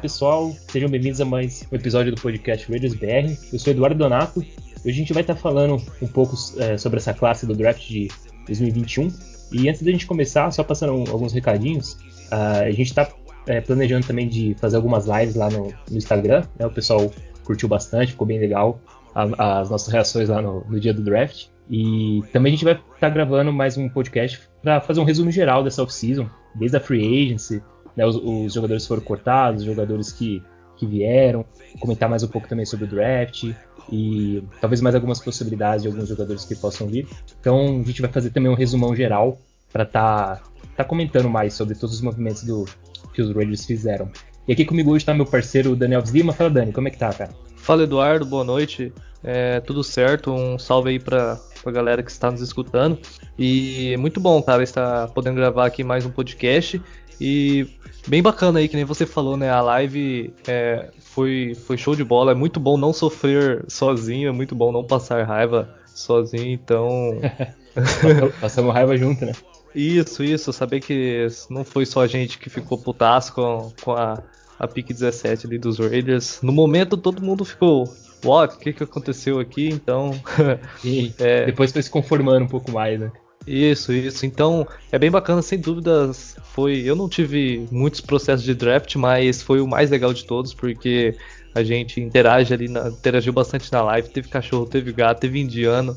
Pessoal, sejam bem-vindos a mais um episódio do podcast Raiders BR. Eu sou Eduardo Donato. Hoje a gente vai estar falando um pouco é, sobre essa classe do draft de 2021. E antes da gente começar, só passando alguns recadinhos, uh, a gente está é, planejando também de fazer algumas lives lá no, no Instagram. Né? O pessoal curtiu bastante, ficou bem legal a, as nossas reações lá no, no, dia do draft. E também a gente vai estar tá gravando mais um podcast para fazer um resumo geral dessa off-season, desde a free agency, né, os, os, jogadores foram cortados, os jogadores que, que vieram, comentar mais um pouco também sobre o draft e talvez mais algumas possibilidades de alguns jogadores que possam vir. Então a gente vai fazer também um resumão geral para estar tá, tá comentando mais sobre todos os movimentos do, que os Raiders fizeram. E aqui comigo hoje está meu parceiro Daniel Lima. Fala Dani, como é que tá, cara? Fala Eduardo, boa noite. É, tudo certo, um salve aí pra, pra galera que está nos escutando. E muito bom, cara, estar podendo gravar aqui mais um podcast. E bem bacana aí, que nem você falou, né? A live é, foi, foi show de bola. É muito bom não sofrer sozinho, é muito bom não passar raiva sozinho, então. Passamos raiva junto, né? Isso, isso. Saber que não foi só a gente que ficou putaço com, com a, a pick 17 ali dos Raiders. No momento todo mundo ficou what, o que, que aconteceu aqui? Então. É... Depois foi se conformando um pouco mais, né? Isso, isso. Então, é bem bacana, sem dúvidas. Foi, eu não tive muitos processos de draft, mas foi o mais legal de todos, porque a gente interage ali, na, interagiu bastante na live. Teve cachorro, teve gato, teve indiano.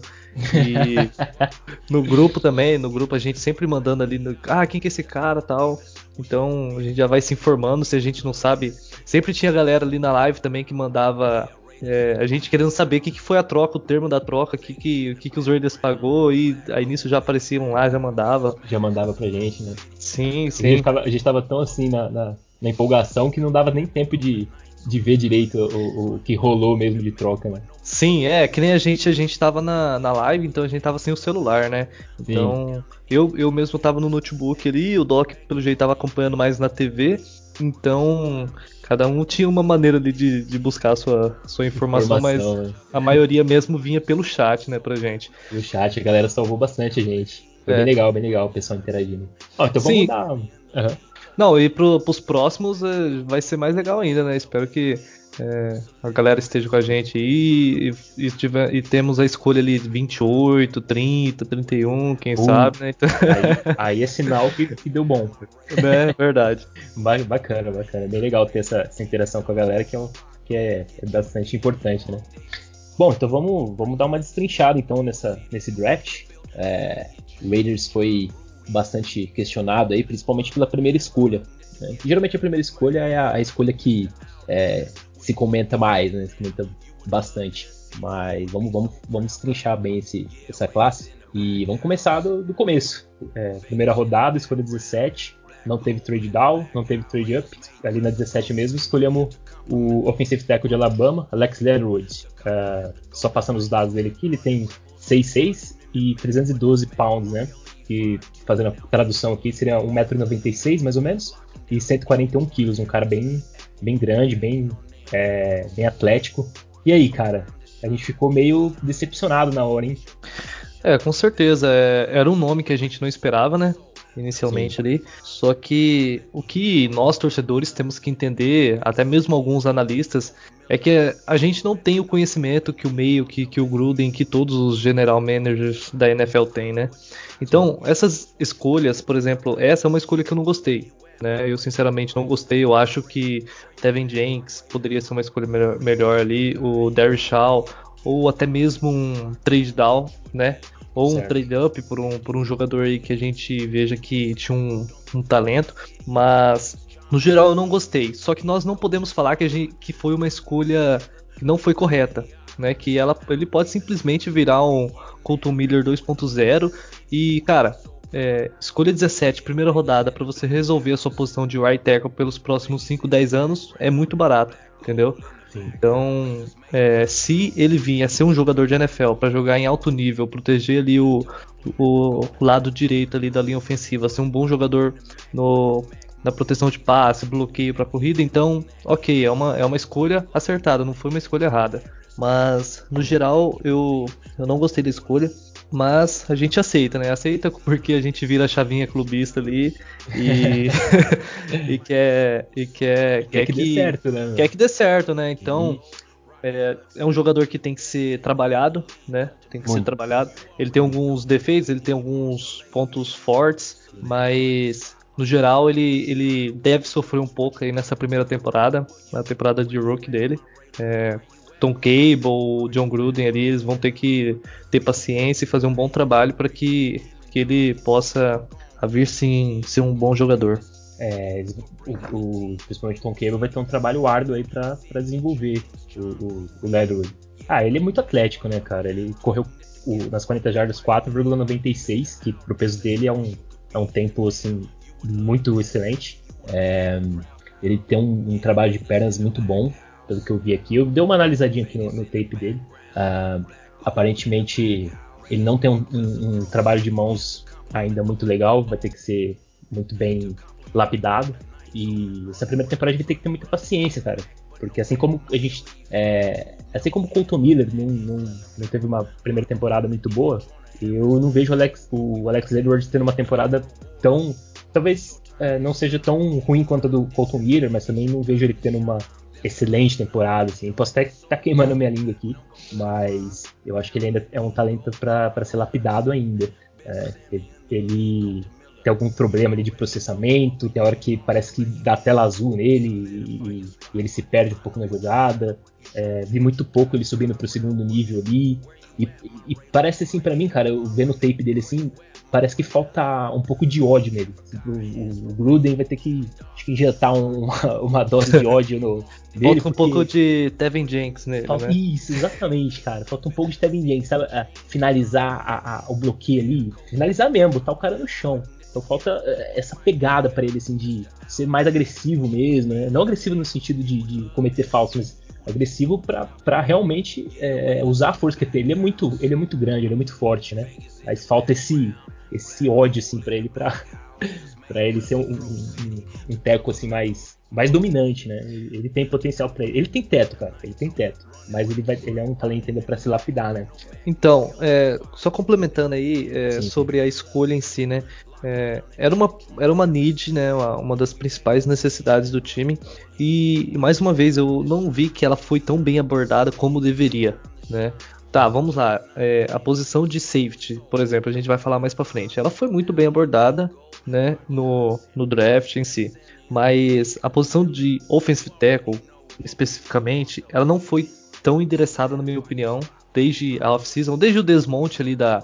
E no grupo também, no grupo a gente sempre mandando ali, no, ah, quem que é esse cara tal. Então a gente já vai se informando, se a gente não sabe. Sempre tinha galera ali na live também que mandava é, a gente querendo saber o que, que, foi a troca, o termo da troca, o que, que, que, que os Raiders pagou, e aí nisso já apareciam lá, já mandava. Já mandava pra gente, né? Sim, sim. A gente, ficava, a gente tava tão assim na, na, na, empolgação que não dava nem tempo de, de ver direito o, o, que rolou mesmo de troca, né? Sim, é, que nem a gente, a gente tava na, na live, então a gente tava sem o celular, né? Então, eu, eu mesmo tava no notebook ali, o Doc, pelo jeito, tava acompanhando mais na TV, então Cada um tinha uma maneira de, de, de buscar a sua, sua informação, informação mas né? a maioria mesmo vinha pelo chat, né, pra gente. Pelo chat, a galera salvou bastante a gente. Foi é. bem legal, bem legal o pessoal interagindo. Ó, então vamos Sim. dar. Uhum. Não, e pro, pros próximos é, vai ser mais legal ainda, né? Espero que é, a galera esteja com a gente aí e, e, e, temos a escolha ali de 28, 30, 31, quem uh, sabe, né? Então... Aí, aí, é sinal que, que deu bom. É verdade. Bacana, bacana. Bem legal ter essa, essa interação com a galera que, é, que é, é, bastante importante, né? Bom, então vamos, vamos dar uma destrinchada então nessa, nesse draft. É, Raiders foi bastante questionado aí, principalmente pela primeira escolha. Né? Geralmente a primeira escolha é a, a escolha que é, se comenta mais, né? Se comenta bastante. Mas vamos, vamos, vamos destrinchar bem esse, essa classe. E vamos começar do, do começo. É, primeira rodada, escolha 17. Não teve trade down, não teve trade up. Ali na 17 mesmo, escolhemos o offensive tackle de Alabama, Alex Leatherwood. Uh, só passando os dados dele aqui, ele tem 6'6 e 312 pounds, né? Que fazendo a tradução aqui seria 1,96m mais ou menos e 141 quilos, um cara bem, bem grande, bem é, bem atlético. E aí, cara, a gente ficou meio decepcionado na hora, hein? É, com certeza. É, era um nome que a gente não esperava, né? Inicialmente Sim. ali. Só que o que nós, torcedores, temos que entender, até mesmo alguns analistas, é que a gente não tem o conhecimento que o meio, que, que o Gruden, que todos os general managers da NFL têm, né? Então, essas escolhas, por exemplo, essa é uma escolha que eu não gostei né? Eu sinceramente não gostei. Eu acho que Devin Jenks poderia ser uma escolha melhor, melhor ali, o Derry Shaw, ou até mesmo um trade down, né? Ou certo. um trade up por um, por um jogador aí que a gente veja que tinha um, um talento, mas no geral eu não gostei. Só que nós não podemos falar que, gente, que foi uma escolha que não foi correta. Né, que ela, ele pode simplesmente virar um Colton Miller 2.0 e, cara, é, escolha 17, primeira rodada, para você resolver a sua posição de right tackle pelos próximos 5, 10 anos, é muito barato, entendeu? Sim. Então, é, se ele vir a ser um jogador de NFL para jogar em alto nível, proteger ali o, o lado direito ali da linha ofensiva, ser um bom jogador no, na proteção de passe, bloqueio para corrida, então, ok, é uma, é uma escolha acertada, não foi uma escolha errada. Mas, no geral, eu, eu não gostei da escolha. Mas a gente aceita, né? Aceita porque a gente vira a chavinha clubista ali e, e quer e quer, quer, quer que, que, dê certo, né? Quer que dê certo, né? Então, uhum. é, é, um jogador que tem que ser trabalhado, né? Tem que Muito. ser trabalhado. Ele tem alguns defeitos, ele tem alguns pontos fortes, mas no geral ele, ele deve sofrer um pouco aí nessa primeira temporada, na temporada de rookie dele. É, Tom Cable, John Gruden ali, eles vão ter que ter paciência e fazer um bom trabalho para que, que ele possa vir sim ser um bom jogador. É, o, o, principalmente Tom Cable vai ter um trabalho árduo aí para desenvolver o, o, o Leatherwood. Ah, ele é muito atlético, né, cara? Ele correu o, nas 40 jardas 4,96, que pro peso dele é um, é um tempo assim muito excelente. É, ele tem um, um, trabalho de pernas muito bom pelo que eu vi aqui. Eu dei uma analisadinha aqui no, no tape dele. Uh, aparentemente, ele não tem um, um, um, trabalho de mãos ainda muito legal, vai ter que ser muito bem lapidado. E essa primeira temporada vai ter que ter muita paciência, cara. Porque assim como a gente. É, assim como o Colton Miller não, não, não, teve uma primeira temporada muito boa, eu não vejo o Alex, o Alex Edwards tendo uma temporada tão. Talvez é, não seja tão ruim quanto a do Colton Miller, mas também não vejo ele tendo uma excelente temporada, assim. Posso até estar tá queimando minha língua aqui, mas eu acho que ele ainda é um talento para ser lapidado ainda. É, ele tem algum problema ali de processamento, tem hora que parece que dá tela azul nele e, e ele se perde um pouco na jogada. É, vi muito pouco ele subindo para o segundo nível ali. E, e parece assim para mim, cara, eu vendo o tape dele assim, parece que falta um pouco de ódio nele. O, o, o Gruden vai ter que, que injetar um, uma, uma, dose de ódio no, nele. Falta um pouco de Tevin Jenks nele. Falta, né? Isso, exatamente, cara. Falta um pouco de Tevin Jenks, sabe? A, finalizar a, a, o bloqueio ali. Finalizar mesmo, botar o cara no chão. Então falta é, essa pegada para ele, assim, de ser mais agressivo mesmo, né? Não agressivo no sentido de, de cometer falsos, mas agressivo para realmente é, usar a força que tem. Ele é muito, ele é muito grande, ele é muito forte, né? Mas falta esse esse ódio assim para ele para para ele ser um, um, um, teco assim mais mais dominante, né? Ele tem potencial para ele. Ele tem teto, cara. Ele tem teto. Mas ele, vai, ele é um talento ainda para se lapidar, né? Então, é, só complementando aí é, sobre a escolha em si, né? É, era, uma, era uma need, né? Uma, uma, das principais necessidades do time. E, mais uma vez, eu não vi que ela foi tão bem abordada como deveria, né? Tá, vamos lá. É, a posição de safety, por exemplo, a gente vai falar mais para frente. Ela foi muito bem abordada, né, no, no draft em si. Mas a posição de offensive tackle, especificamente, ela não foi tão endereçada, na minha opinião, desde a off-season, desde o desmonte ali da,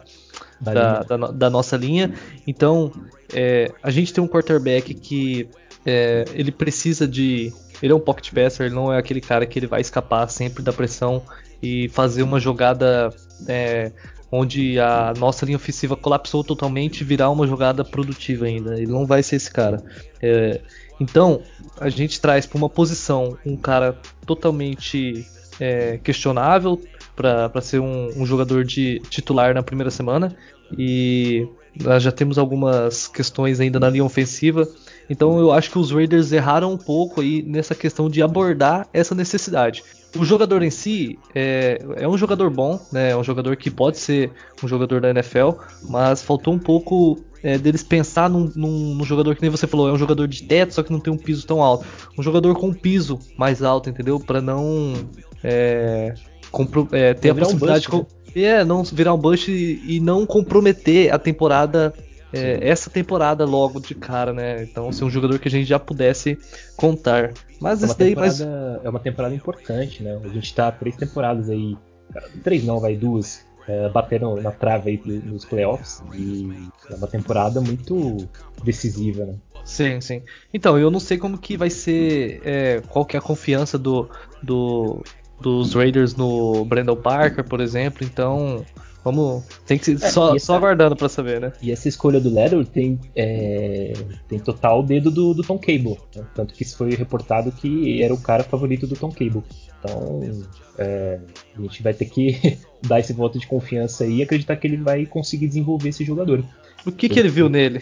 da, da, da, da nossa linha. Então, é, a gente tem um quarterback que é, ele precisa de. Ele é um pocket passer, ele não é aquele cara que ele vai escapar sempre da pressão e fazer uma jogada é, onde a nossa linha ofensiva colapsou totalmente virar uma jogada produtiva ainda. Ele não vai ser esse cara. É, então, a gente traz para uma posição um cara totalmente é, questionável para ser um, um, jogador de titular na primeira semana e nós já temos algumas questões ainda na linha ofensiva. Então eu acho que os Raiders erraram um pouco aí nessa questão de abordar essa necessidade. O jogador em si é, é um jogador bom, né? É um jogador que pode ser um jogador da NFL, mas faltou um pouco é, deles pensar num, num, num, jogador que nem você falou, é um jogador de teto, só que não tem um piso tão alto. Um jogador com um piso mais alto, entendeu? Para não é, é, ter a possibilidade um bust, de. Né? É, não virar um bust e, e não comprometer a temporada é, essa temporada logo de cara, né? Então ser um jogador que a gente já pudesse contar. Mas é isso daí vai... é uma temporada importante, né? A gente tá três temporadas aí, três não, vai duas, é, batendo na trave aí nos playoffs e é uma temporada muito decisiva, né? Sim, sim. Então, eu não sei como que vai ser, é, qual que é a confiança do, do, dos Raiders no Brandon Parker, por exemplo, então Vamos. Tem que é, só, essa, só aguardando para saber, né? E essa escolha do Leather tem, é, tem total dedo do, do Tom Cable. Né? Tanto que foi reportado que era o cara favorito do Tom Cable. Então é, a gente vai ter que dar esse voto de confiança aí e acreditar que ele vai conseguir desenvolver esse jogador. O que, que ele viu nele?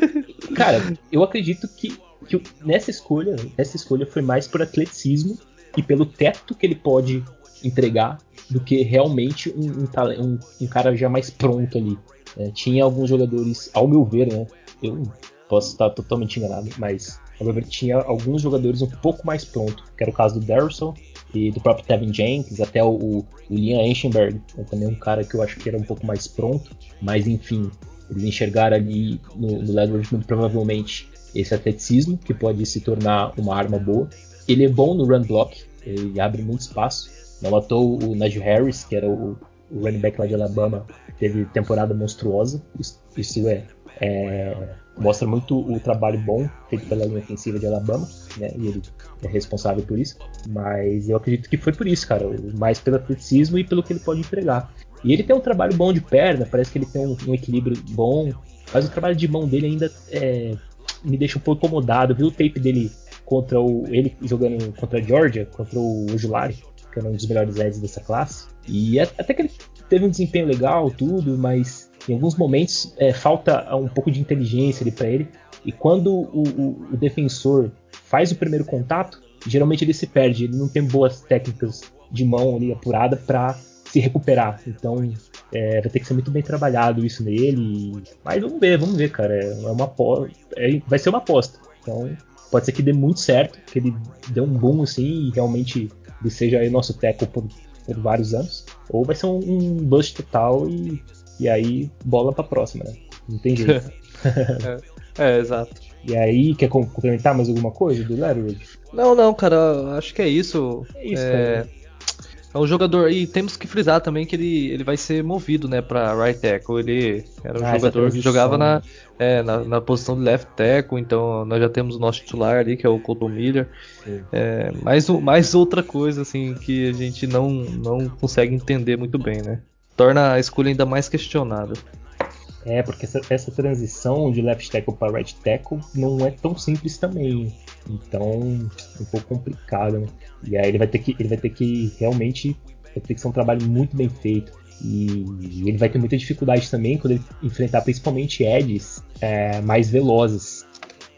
Cara, eu acredito que, que nessa escolha, essa escolha foi mais por atleticismo e pelo teto que ele pode entregar do que realmente um, um, um, cara já mais pronto ali. É, tinha alguns jogadores, ao meu ver, né? Eu posso estar totalmente enganado, mas ao meu ver, tinha alguns jogadores um pouco mais prontos, que era o caso do Darrison e do próprio Tevin Jenkins, até o, o Liam Enchenberg, é também um cara que eu acho que era um pouco mais pronto, mas enfim, eles enxergaram ali no, no Leverage muito provavelmente esse atleticismo, que pode se tornar uma arma boa. Ele é bom no run block, ele abre muito espaço. Não à o Najee Harris, que era o, running back lá de Alabama, teve temporada monstruosa. Isso, isso é, é, mostra muito o trabalho bom feito pela linha ofensiva de Alabama, né? E ele é responsável por isso. Mas eu acredito que foi por isso, cara. Mais pelo atleticismo e pelo que ele pode entregar. E ele tem um trabalho bom de perna, parece que ele tem um, um equilíbrio bom. Mas o trabalho de mão dele ainda é, me deixa um pouco incomodado. Viu o tape dele contra o. ele jogando contra a Georgia, contra o Ojulari, que era um dos melhores Eds dessa classe. E até que ele teve um desempenho legal, tudo, mas em alguns momentos é, falta um pouco de inteligência ali para ele. E quando o, o, o, defensor faz o primeiro contato, geralmente ele se perde, ele não tem boas técnicas de mão ali apurada para se recuperar. Então é, vai ter que ser muito bem trabalhado isso nele. Mas vamos ver, vamos ver, cara. É uma é, vai ser uma aposta. Então pode ser que dê muito certo, que ele dê um boom assim e realmente ele seja aí nosso teco por, por vários anos. Ou vai ser um, um bust total e e aí, bola pra próxima, né? Não tem jeito. é, é, exato. E aí, quer complementar mais alguma coisa do Leatherwood? Não, não, cara, acho que é isso. É isso, é... É um jogador, e temos que frisar também que ele, ele vai ser movido, né, pra right tackle. Ele era um ah, jogador que jogava na, é, na, na, posição de left tackle, então nós já temos o nosso titular ali, que é o Colton Miller. É, mais, mais outra coisa, assim, que a gente não, não consegue entender muito bem, né torna a escolha ainda mais questionável. É, porque essa, essa transição de left tackle para right tackle não é tão simples também. Então, é um pouco complicado, né? E aí ele vai ter que, ele vai ter que realmente vai ter que ser um trabalho muito bem feito. E ele vai ter muita dificuldade também quando ele enfrentar principalmente edges é, mais velozes.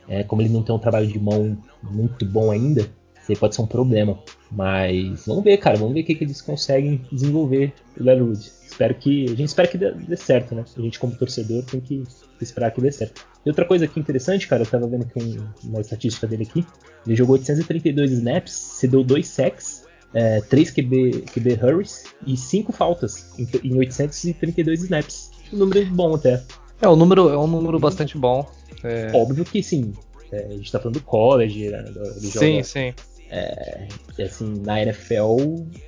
É, como ele não tem um trabalho de mão muito bom ainda, isso aí pode ser um problema. Mas vamos ver, cara, vamos ver o que, que eles conseguem desenvolver o Leatherwood espero que. A gente espera que dê, dê, certo, né? A gente, como torcedor, tem que esperar que dê certo. E outra coisa aqui interessante, cara, eu tava vendo aqui um, uma estatística dele aqui. Ele jogou 832 snaps, cedeu 2 sacks, é, 3 QB, QB hurries e 5 faltas em, em 832 snaps. Um número bom até. É, o número, é um número bastante bom. É... Óbvio que sim. É, a gente tá falando do college, né? Do, do sim, jogo, sim. É, assim, na NFL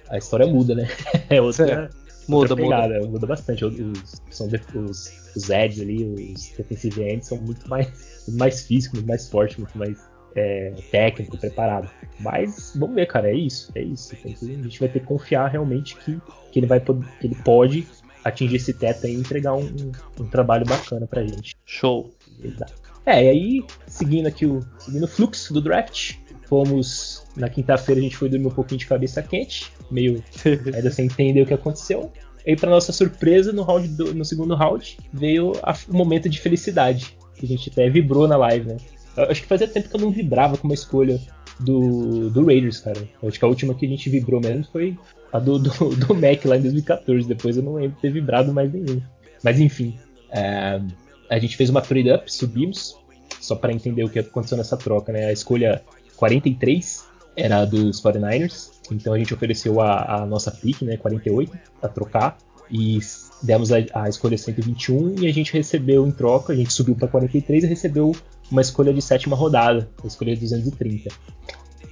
a história muda, né? É outra, Muda, pegada, muda. Muda bastante. Os, são os, os Eds ali, os defensive ends são muito mais, muito mais físicos, muito mais fortes, muito mais é, técnico, preparado. Mas vamos ver, cara, é isso, é isso. A gente vai ter que confiar realmente que, que, ele, vai, que ele pode atingir esse teto e entregar um, um, um, trabalho bacana pra gente. Show. Exato. É, e aí, seguindo aqui o, seguindo o fluxo do draft, fomos. Na quinta-feira a gente foi dormir um pouquinho de cabeça quente, meio ainda sem entender o que aconteceu. E para nossa surpresa, no, round do, no segundo round, veio o um momento de felicidade. Que a gente até vibrou na live, né? Eu acho que fazia tempo que eu não vibrava com uma escolha do, do Raiders, cara. Eu acho que a última que a gente vibrou mesmo foi a do, do, do Mac lá em 2014. Depois eu não lembro de ter vibrado mais nenhum. Mas enfim, é, a gente fez uma trade up, subimos, só para entender o que aconteceu nessa troca, né? A escolha 43 era dos 49ers, então a gente ofereceu a, a nossa pick, né, 48, para trocar, e demos a, a, escolha 121 e a gente recebeu em troca, a gente subiu para 43 e recebeu uma escolha de sétima rodada, a escolha de 230.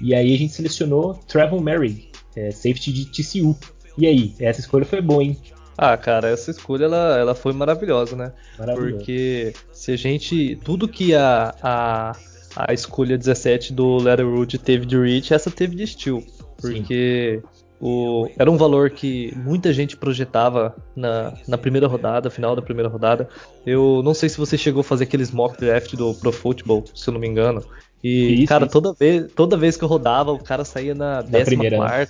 E aí a gente selecionou Trevor Merrick, é, safety de TCU. E aí, essa escolha foi boa, hein? Ah, cara, essa escolha ela, ela foi maravilhosa, né? Maravilhoso. Porque se a gente. Tudo que a, a a escolha 17 do Letterwood teve de Reach, essa teve de Steel. Porque o, era um valor que muita gente projetava na, na primeira rodada, final da primeira rodada. Eu não sei se você chegou a fazer aqueles mock draft do Pro Football, se eu não me engano. E, isso, cara, isso. Toda, vez, toda vez que eu rodava, o cara saía na 14.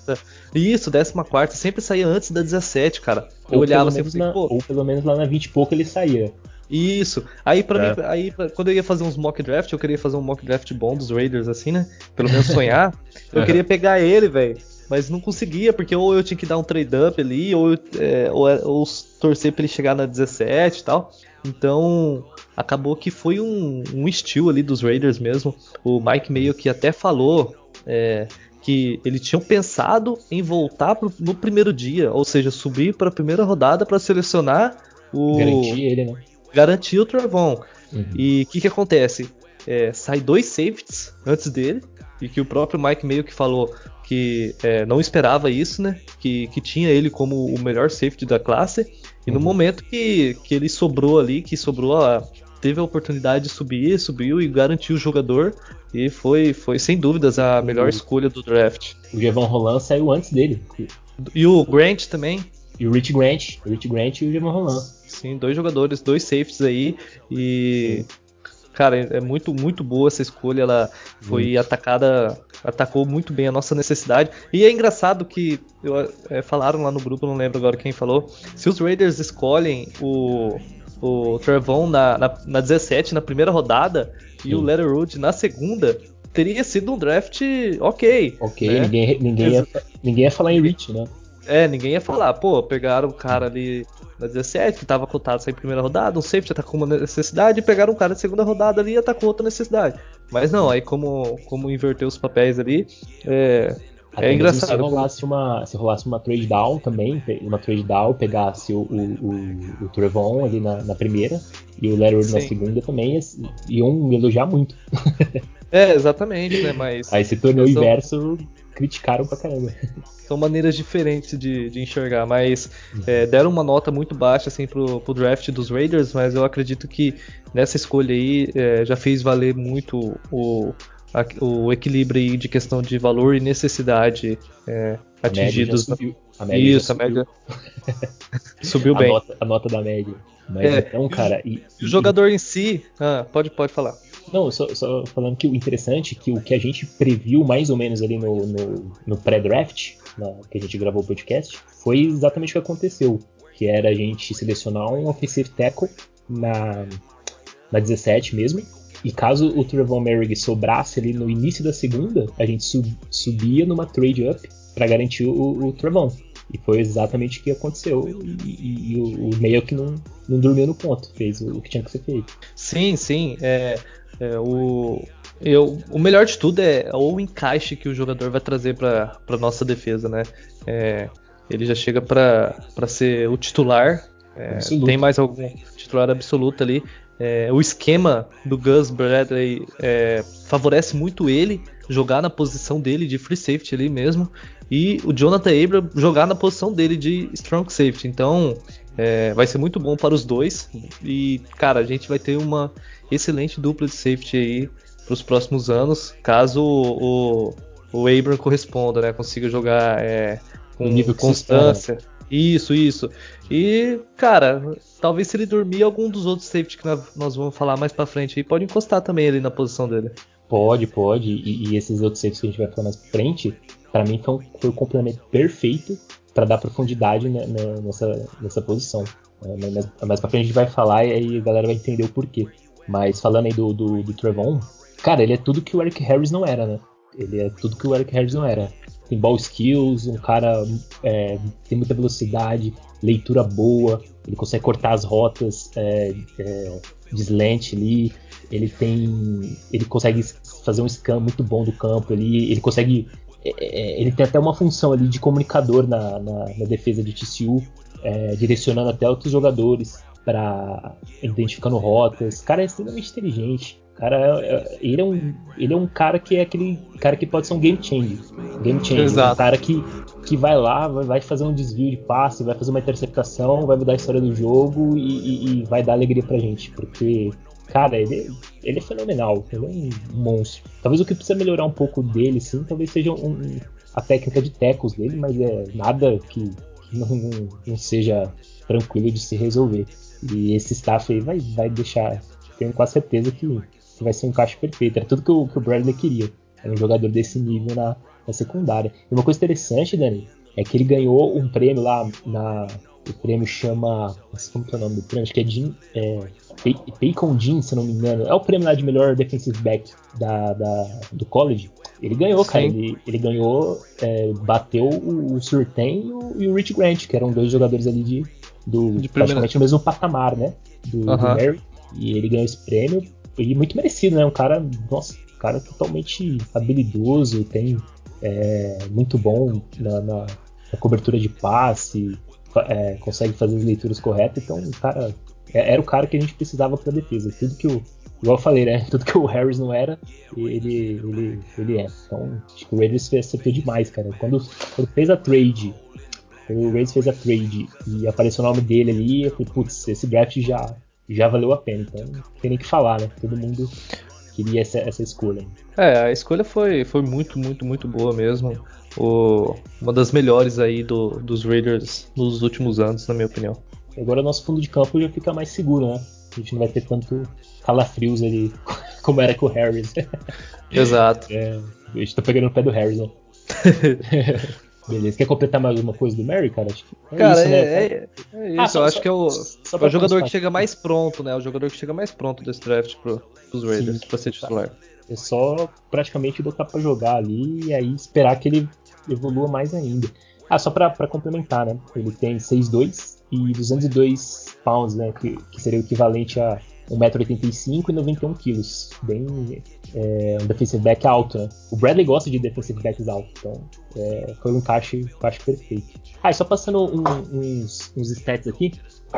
Né? Isso, 14. Sempre saía antes da 17, cara. Eu ou olhava assim, na, Ou pelo menos lá na 20 e pouco ele saía. Isso. Aí para é. mim, aí quando eu ia fazer uns mock draft, eu queria fazer um mock draft bom dos Raiders assim, né? Pelo menos sonhar. eu queria pegar ele, velho. mas não conseguia, porque ou eu tinha que dar um trade-up ali, ou, é, ou, ou, torcer para ele chegar na 17 e tal. Então, acabou que foi um, um estilo ali dos Raiders mesmo. O Mike meio que até falou é, que eles tinham pensado em voltar pro, no primeiro dia, ou seja, subir para a primeira rodada para selecionar o. Garantir ele, né? Garantir o Trevon. Uhum. E o que, que acontece? É, sai dois safeties antes dele, e que o próprio Mike meio que falou que é, não esperava isso, né? Que, que tinha ele como o melhor safety da classe. E no uhum. momento que, que ele sobrou ali, que sobrou a, teve a oportunidade de subir, subiu e garantiu o jogador. E foi, foi sem dúvidas a melhor escolha do draft. O Jevon Roland saiu antes dele. E o Grant também. E o Rich Grant. O Rich Grant e o Jevon Roland. Sim, dois jogadores, dois safeties aí. E. Cara, é muito, muito boa essa escolha. Ela foi atacada, atacou muito bem a nossa necessidade. E é engraçado que eu, é, falaram lá no grupo, não lembro agora quem falou. Se os Raiders escolhem o, o Trevon na, na, na 17, na primeira rodada, Sim. e o Letterwood na segunda, teria sido um draft ok. Ok, né? ninguém, ninguém, ia, ninguém ia falar em Rich, né? É, ninguém ia falar, pô, pegaram o cara ali na 17, que tava cotado sair primeira rodada, um safety atacou uma necessidade, e pegaram um cara de segunda rodada ali e atacou outra necessidade. Mas não, aí como, como inverter os papéis ali, é, é engraçado. Se rolasse, uma, se rolasse uma trade down também, uma trade down, pegasse o, o, o, o Trevon ali na, na, primeira e o Leonard na segunda também, iam elogiar muito. É, exatamente, né? Mas. Aí se tornou o inverso, criticaram pra caramba. São maneiras diferentes de, de enxergar, mas é, deram uma nota muito baixa assim pro, pro draft dos Raiders, mas eu acredito que nessa escolha aí é, já fez valer muito o, a, o equilíbrio de questão de valor e necessidade é, atingidos. A média Isso, a média subiu bem. A nota, a nota da média. Mas é, então, cara. E, e, o jogador em si. Ah, pode, pode falar. Não, só, só, falando que o interessante é que o que a gente previu mais ou menos ali no, no, no pré-draft, que a gente gravou o podcast, foi exatamente o que aconteceu. Que era a gente selecionar um offensive tackle na, na 17 mesmo. E caso o Trevon Merrick sobrasse ali no início da segunda, a gente sub, subia numa trade up para garantir o, o Trevon. E foi exatamente o que aconteceu. E, e, e o, o meio que não, não dormiu no ponto, fez o, o que tinha que ser feito. Sim, sim. É, é, o, eu, o melhor de tudo é o encaixe que o jogador vai trazer para nossa defesa, né? É, ele já chega para ser o titular. É, tem mais algum titular absoluto ali. É, o esquema do Gus Bradley é, favorece muito ele jogar na posição dele de free safety ali mesmo e o Jonathan Abram jogar na posição dele de strong safety. Então é, vai ser muito bom para os dois e cara a gente vai ter uma excelente dupla de safety aí para os próximos anos caso o, o Abram corresponda, né, consiga jogar é, com nível constância. Isso, isso. E, cara, talvez se ele dormir, algum dos outros safety que nós vamos falar mais pra frente aí pode encostar também ali na posição dele. Pode, pode. E, e esses outros safeties que a gente vai falar mais pra frente, para mim foi, foi o complemento perfeito para dar profundidade nessa, nessa posição. É, mas mais pra frente a gente vai falar e aí a galera vai entender o porquê. Mas falando aí do, do, do Trevon, cara, ele é tudo que o Eric Harris não era, né? Ele é tudo que o Eric Harris não era tem ball skills, um cara é, tem muita velocidade, leitura boa, ele consegue cortar as rotas é, é, de slant ali, ele tem. ele consegue fazer um scan muito bom do campo ali, ele consegue. É, é, ele tem até uma função ali de comunicador na, na, na defesa de TCU, é, direcionando até outros jogadores para identificando rotas. O cara é extremamente inteligente cara, é, ele é um, ele é um cara que é aquele cara que pode ser um game changer. Game changer. Exato. Um cara que, que vai lá, vai fazer um desvio de passe, vai fazer uma interceptação, vai mudar a história do jogo e, e, e vai dar alegria pra gente. Porque, cara, ele, ele é fenomenal. Ele é um monstro. Talvez o que precisa melhorar um pouco dele, sim, talvez seja um, a técnica de tecos dele, mas é nada que, não, não seja tranquilo de se resolver. E esse staff aí vai, vai deixar tenho quase certeza que que vai ser um encaixe perfeito. Era tudo que o, que o Bradley queria. Era um jogador desse nível na, na secundária. E uma coisa interessante, Dani, é que ele ganhou um prêmio lá na, O prêmio chama. Como que é o nome do prêmio? Acho que é Jim. É, Paycon Jim, se não me engano. É o prêmio lá de melhor defensive back da, da do college. Ele ganhou, Sim. cara. Ele, ele ganhou, é, bateu o, o Surtain e o, e o Rich Grant, que eram dois jogadores ali de, do, de praticamente no mesmo patamar, né? Do, uh -huh. do Mary. E ele ganhou esse prêmio. E muito merecido, né? Um cara, nossa, um cara totalmente habilidoso, tem é, muito bom na, na, na, cobertura de passe, é, consegue fazer as leituras corretas. Então, o cara é, era o cara que a gente precisava para defesa. Tudo que o igual eu falei, né? Tudo que o Harris não era, ele, ele, ele é. Então, acho que o Raiders acertou demais, cara. Quando, quando fez a trade, o Raiders fez a trade e apareceu o nome dele ali, eu falei, putz, esse draft já, já valeu a pena. Então, não tem nem que falar, né? Todo mundo queria essa, essa escolha. É, a escolha foi, foi muito, muito, muito boa mesmo. O, uma das melhores aí do, dos Raiders nos últimos anos, na minha opinião. Agora o nosso fundo de campo já fica mais seguro, né? A gente não vai ter tanto calafrios ali como era com o Harris. Exato. É, a gente tá pegando o pé do Harris, né? Beleza. Quer completar mais alguma coisa do Mary, cara? Acho que é cara, isso, né? é, é, é isso. Ah, só, eu acho só, que é o, é o jogador que chega mais pronto, né? O jogador que chega mais pronto desse draft pro, pros Raiders Sim, pra ser titular. É só praticamente botar pra jogar ali e aí esperar que ele evolua mais ainda. Ah, só pra, pra complementar, né? Ele tem 6'2 e 202 pounds, né? Que, que seria o equivalente a 1,85m e 91kg. Bem. É, um defensive back alto, né? O Bradley gosta de defensive backs altos, então é, foi um encaixe, encaixe perfeito. Ah, e só passando um, uns, uns stats aqui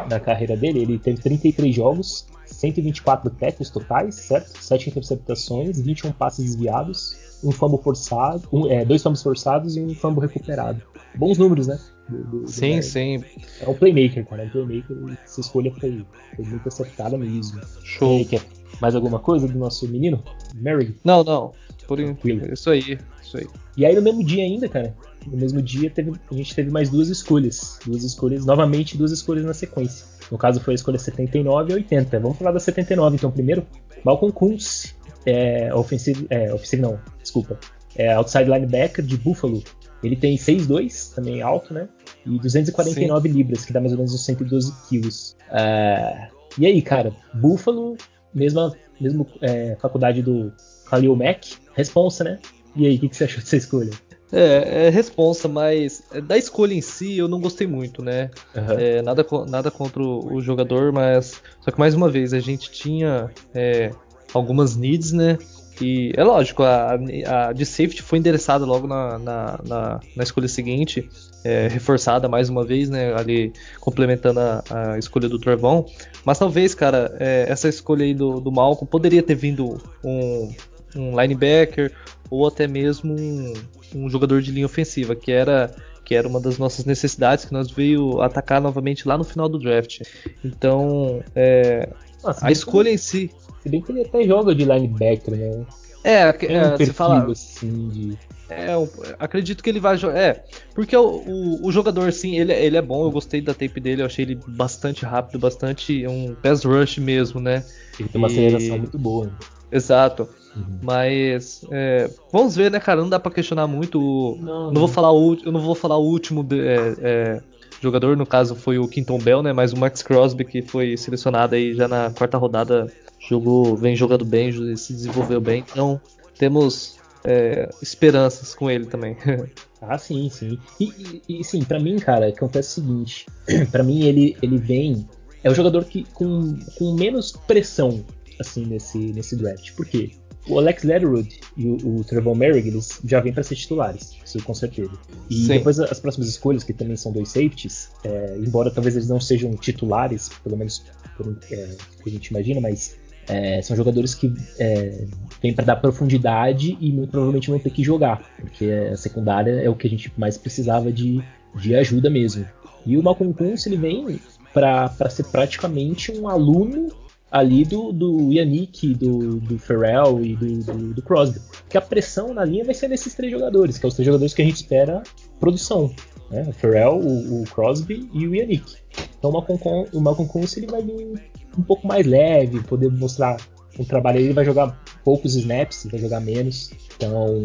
da carreira dele, ele teve 33 jogos, 124 tackles totais, certo? 7 interceptações, 21 passes desviados, um fumble forçado, um, é, dois fumbles forçados e um fumble recuperado. Bons números, né? Do, do, sim, do sim. É um playmaker, cara. É um playmaker. Essa escolha foi, foi muito acertada mesmo. Show. quer mais alguma coisa do nosso menino? Mary? Não, não. Por Tranquilo. Isso aí, isso aí. E aí no mesmo dia ainda, cara. No mesmo dia teve, a gente teve mais duas escolhas. Duas escolhas, novamente duas escolhas na sequência. No caso foi a escolha 79 e 80. Vamos falar da 79 então primeiro. Malcolm Kuntz, é, ofensivo, é, ofensivo não, desculpa. É outside linebacker de Buffalo. Ele tem 6'2", também alto, né? E 249 Sim. libras, que dá mais ou menos uns 112 quilos. É, e aí, cara, Buffalo, mesma, mesma é, faculdade do Khalil Mack, responsa, né? E aí, o que, que você achou dessa escolha? É, é responsa, mas da escolha em si eu não gostei muito, né? Uhum. É, nada, nada contra o, jogador, mas. Só que mais uma vez, a gente tinha é, algumas needs, né? E é lógico, a, a de safety foi endereçada logo na, na, na, na escolha seguinte, é, reforçada mais uma vez, né? Ali complementando a, a escolha do Trevon. Mas talvez, cara, é, essa escolha aí do, do Malcolm poderia ter vindo um, um linebacker ou até mesmo um, um jogador de linha ofensiva, que era que era uma das nossas necessidades que nós veio atacar novamente lá no final do draft. Então, é, Nossa, a escolha em si se bem que ele até joga de linebacker, né? É, é, um você fala. Assim, de... É, eu acredito que ele vai jogar. É, porque o, o, o, jogador, sim, ele, ele é bom. Eu gostei da tape dele, eu achei ele bastante rápido, bastante. um pass rush mesmo, né? Ele tem uma e... aceleração muito boa. Né? Exato. Uhum. Mas é, vamos ver, né, cara? Não dá para questionar muito. Não, não, não, vou falar o, eu não vou falar o último de, é, é, jogador, no caso foi o Quinton Bell, né? Mas o Max Crosby que foi selecionado aí já na quarta rodada jogou, vem jogando bem, se desenvolveu bem, então temos é, esperanças com ele também. ah, sim, sim. E, e, e sim, para mim, cara, acontece o seguinte: para mim ele, ele vem. É o jogador que com, com menos pressão assim nesse, nesse draft. Por quê? O Alex Leatherwood e o, o Trevor Merrick, eles já vêm para ser titulares, isso com certeza. E Sim. depois as próximas escolhas, que também são dois safeties, é, embora talvez eles não sejam titulares, pelo menos por, é, que a gente imagina, mas é, são jogadores que é, vêm para dar profundidade e muito provavelmente vão ter que jogar, porque a secundária é o que a gente mais precisava de, de ajuda mesmo. E o Malcolm Kuntz ele vem para ser praticamente um aluno ali do, do Yannick, do, do Ferrell e do, do, do, Crosby. Que a pressão na linha vai ser nesses três jogadores, que são os três jogadores que a gente espera produção. Né? O Ferrell, o, o Crosby e o Yannick. Então o Malcolm, Kuntz ele vai vir um pouco mais leve, poder mostrar um trabalho. Ele vai jogar poucos snaps, vai jogar menos, então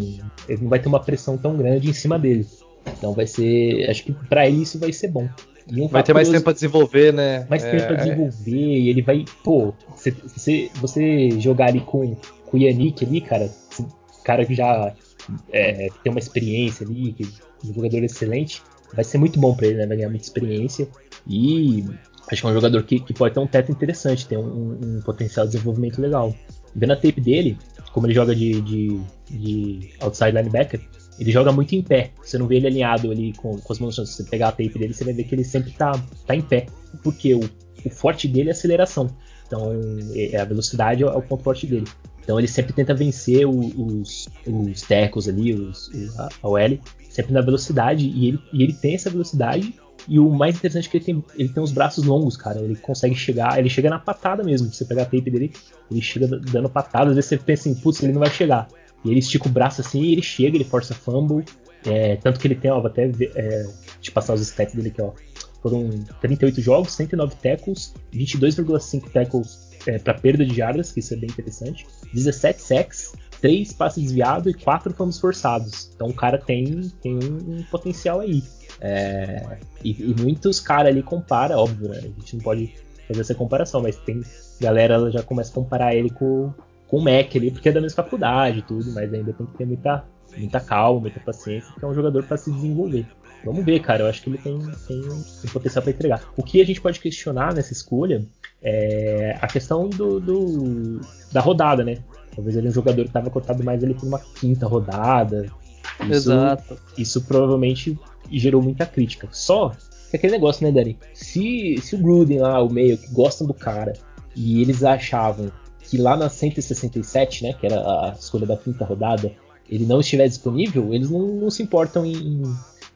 ele não vai ter uma pressão tão grande em cima dele. Então vai ser, acho que para ele isso vai ser bom. Um vai ter mais tempo pra desenvolver, né? Mais é, tempo pra desenvolver, é... e ele vai. Pô, você, você, você jogar ali com, com o Yannick ali, cara, cara que já é, tem uma experiência ali, que é um jogador excelente, vai ser muito bom para ele, né? Vai ganhar muita experiência. E acho que é um jogador que, que pode ter um teto interessante, tem um, um, potencial de desenvolvimento legal. Vendo a tape dele, como ele joga de, de, de outside linebacker, ele joga muito em pé. Você não vê ele alinhado ali com, com as mãos. Se você pegar a tape dele, você vai ver que ele sempre tá, tá em pé. Porque o, o forte dele é a aceleração. Então, é, a velocidade é o ponto forte dele. Então, ele sempre tenta vencer os, os tecos ali, os, a, a OL, sempre na velocidade. E ele, e ele tem essa velocidade. E o mais interessante é que ele tem, ele tem os braços longos, cara. Ele consegue chegar, ele chega na patada mesmo. Se você pegar a tape dele, ele chega dando patada. Às vezes você pensa assim, putz, ele não vai chegar. E ele estica o braço assim ele chega, ele força fumble. É, tanto que ele tem, ó, vou até é, te passar os stats dele aqui, ó. Foram 38 jogos, 109 tackles, 22,5 tackles é, para perda de jardas, que isso é bem interessante. 17 sacks, 3 passes desviados e 4 fumbles forçados. Então o cara tem, tem um, potencial aí. É, e, e, muitos caras ali comparam, óbvio, né? A gente não pode fazer essa comparação, mas tem galera já começa a comparar ele com, com o Mac ali, porque é da mesma faculdade e tudo, mas ainda tem que ter muita, muita calma, muita paciência, que é um jogador para se desenvolver. Vamos ver, cara. Eu acho que ele tem, tem, tem potencial para entregar. O que a gente pode questionar nessa escolha é a questão do, do da rodada, né? Talvez ele é um jogador que estava cotado mais ali por uma quinta rodada. Isso, Exato. Isso provavelmente gerou muita crítica. Só que aquele negócio, né, Dani? Se, se o Gruden lá, o meio, que gostam do cara, e eles achavam que lá na 167, né, que era a escolha da quinta rodada, ele não estiver disponível, eles não, não se importam em,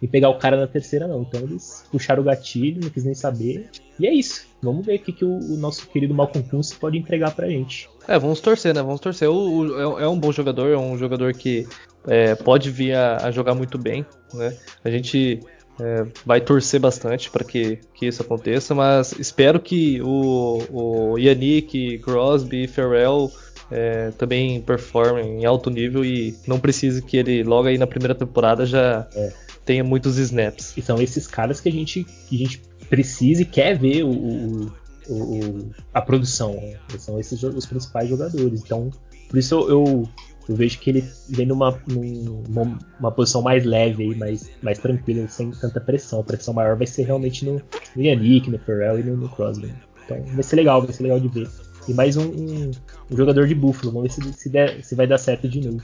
em, pegar o cara na terceira, não. Então eles puxaram o gatilho, não quis nem saber. E é isso. Vamos ver o que, que o, o nosso querido Malcolm Kuntz pode entregar pra gente. É, vamos torcer, né? Vamos torcer. O, o, é, é um bom jogador, é um jogador que é, pode vir a, a, jogar muito bem, né? A gente é, vai torcer bastante para que, que isso aconteça, mas espero que o, o Yannick, Crosby e Ferrell é, também performem em alto nível e não precise que ele logo aí na primeira temporada já é. tenha muitos snaps. E são esses caras que a gente, que a gente precisa e quer ver o, o, o a produção. Né? São esses os principais jogadores. Então, por isso eu, eu eu vejo que ele vem numa, numa uma posição mais leve aí, mais, mais tranquila, sem tanta pressão. A pressão maior vai ser realmente no, no Yannick, no Ferrell e no, no Crosby. Então vai ser legal, vai ser legal de ver. E mais um, um, um jogador de Buffalo, vamos ver se, se, der, se vai dar certo de novo.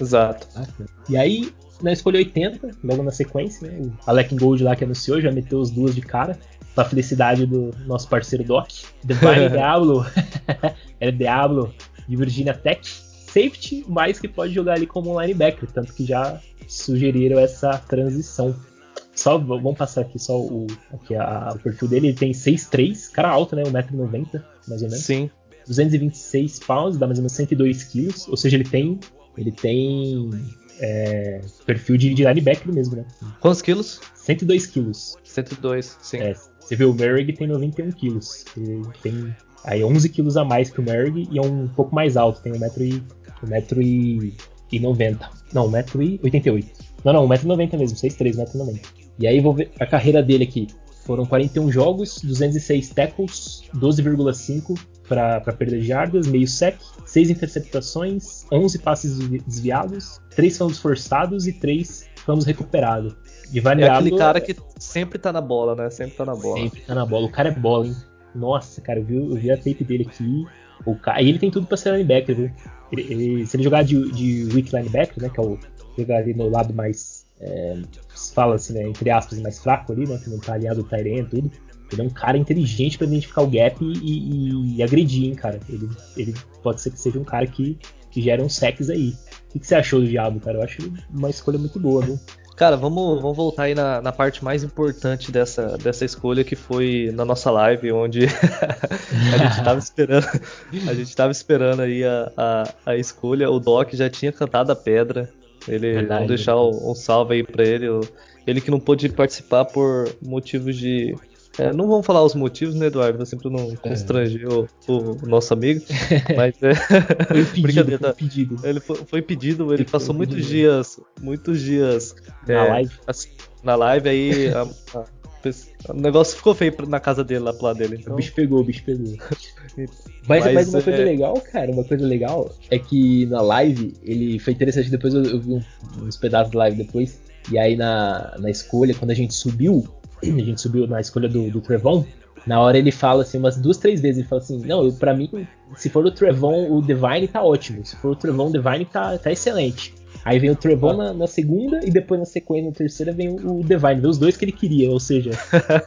Exato. E aí, na escolha 80, logo na sequência, né, o Alec Gold lá que anunciou, já meteu os duas de cara, pra felicidade do nosso parceiro Doc. Divine Diablo, é Diablo de Virginia Tech safety, mas que pode jogar ali como linebacker, tanto que já sugeriram essa transição. Só vamos passar aqui só o, aqui a, o perfil dele, ele tem 6'3, cara alto, né, 1,90m, mais ou menos. Sim. 226 pounds, dá mais ou menos 102 quilos, ou seja, ele tem ele tem é, perfil de, de linebacker mesmo, né? Quantos quilos? 102 quilos. 102, sim. É, você vê o Merrick tem 91 quilos. Ele tem aí 11 quilos a mais que o Merrick e é um pouco mais alto, tem 1,90m 1,90m. Não, 1,88m. Não, não, 1,90m mesmo, 6'3", 1,90m. E aí vou ver a carreira dele aqui. Foram 41 jogos, 206 tackles, 12,5 para perda de jardas, meio sec, 6 interceptações, 11 passes desviados, 3 fumbles forçados e 3 fumbles recuperados. E é aquele cara que sempre tá na bola, né? Sempre tá na bola. Sempre tá na bola. O cara é bola, hein? Nossa, cara, eu vi, eu vi a tape dele aqui. O cara, e ele tem tudo pra ser linebacker, viu? Ele, se ele jogar de, de weak linebacker, né, que é o jogar ali no lado mais é, fala assim, né, entre aspas, mais fraco ali, né, que não tá aliado ao Tyrene tudo. Ele é um cara inteligente para identificar o gap e, e, e, agredir, hein, cara. Ele, ele pode ser que seja um cara que, que gera uns sacks aí. O que, que, você achou do Diabo, cara? Eu acho uma escolha muito boa, viu? Cara, vamos, vamos voltar aí na, na parte mais importante dessa, dessa escolha, que foi na nossa live, onde a gente tava esperando. A gente tava esperando aí a, a, a escolha. O Doc já tinha cantado a pedra. Ele Verdade. vamos deixar um, um salve aí pra ele. Ele que não pôde participar por motivos de é, não vamos falar os motivos, né, Eduardo? Sempre não é. constranger o, o, nosso amigo. Mas é. Foi pedido, foi pedido. Ele foi, foi pedido, ele, passou muitos dias. Muitos dias. Na é, live. Assim, na live aí. A, a, o negócio ficou feio na casa dele, lá pro lado dele. Então... O bicho pegou, o bicho pegou. mas, mas, mas, uma coisa é... legal, cara, uma coisa legal é que na live, ele foi interessante, depois eu, eu vi uns pedaços da live depois, e aí na, na escolha, quando a gente subiu, a gente subiu na escolha do, do Trevon, na hora ele fala assim, umas duas, três vezes, ele fala assim, não, para mim, se for o Trevon, o Divine tá ótimo, se for o Trevon, o Divine tá, tá excelente. Aí vem o Trevon na, na, segunda e depois na sequência, na terceira, vem o, o Divine. Vem os dois que ele queria, ou seja,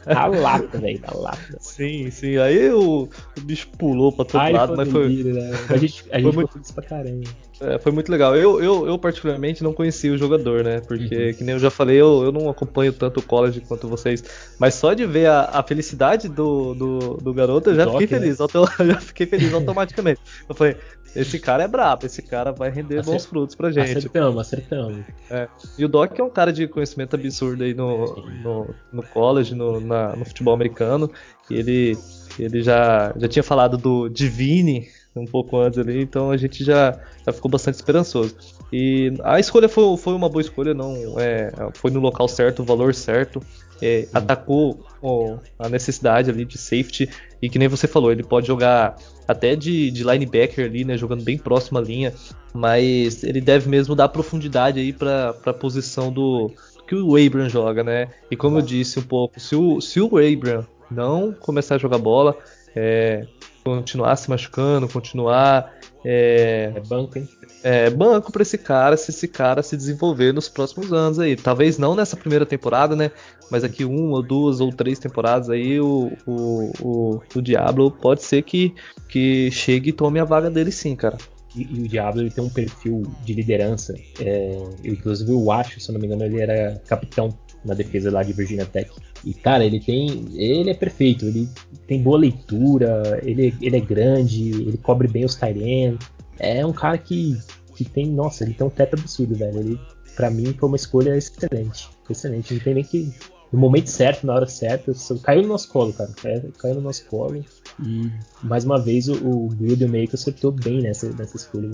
a lata, velho, a lata. Sim, sim. Aí o, o bicho pulou pra todo Ai, lado, mas foi. Né? A gente, a gente muito... isso pra caramba. É, foi muito legal. Eu, eu, eu, particularmente, não conhecia o jogador, né? Porque, uhum. que nem eu já falei, eu, eu não acompanho tanto o college quanto vocês. Mas só de ver a, a felicidade do, do, do garoto, eu já fiquei né? feliz. Né? já fiquei feliz automaticamente. Eu falei, esse cara é brabo, esse cara vai render Acert... bons frutos pra gente. Acertamos, acertamos. É. E o Doc é um cara de conhecimento absurdo aí no, no, no college, no, na, no futebol americano. E ele, ele já, já tinha falado do Divine um pouco antes ali, então a gente já, já ficou bastante esperançoso. E a escolha foi, foi uma boa escolha, não é, foi no local certo, o valor certo, é, atacou ó, a necessidade ali de safety e que nem você falou, ele pode jogar até de, de linebacker ali, né, jogando bem próximo à linha, mas ele deve mesmo dar profundidade aí para a posição do que o Abram joga, né? E como eu disse um pouco, se o, se o Abram não começar a jogar bola, é, continuar se machucando, continuar. É, é banco, hein? É banco para esse cara, se esse cara se desenvolver nos próximos anos aí. Talvez não nessa primeira temporada, né? Mas aqui uma ou duas ou três temporadas aí o, o, o, o Diablo pode ser que, que chegue e tome a vaga dele sim, cara. E, o Diablo ele tem um perfil de liderança. É, eu, inclusive, eu acho, se não me engano, ele era capitão na defesa lá de Virginia Tech. E, cara, ele tem. Ele é perfeito, ele tem boa leitura, ele, ele é grande, ele cobre bem os Tyrion. É um cara que, que tem. Nossa, ele tem um teto absurdo, velho. Ele, pra mim, foi uma escolha excelente. Excelente. Não tem nem que. No momento certo, na hora certa, caiu no nosso colo, cara. Caiu no nosso colo. E mais uma vez o, o Build Maker acertou bem nessa, nessa escolha.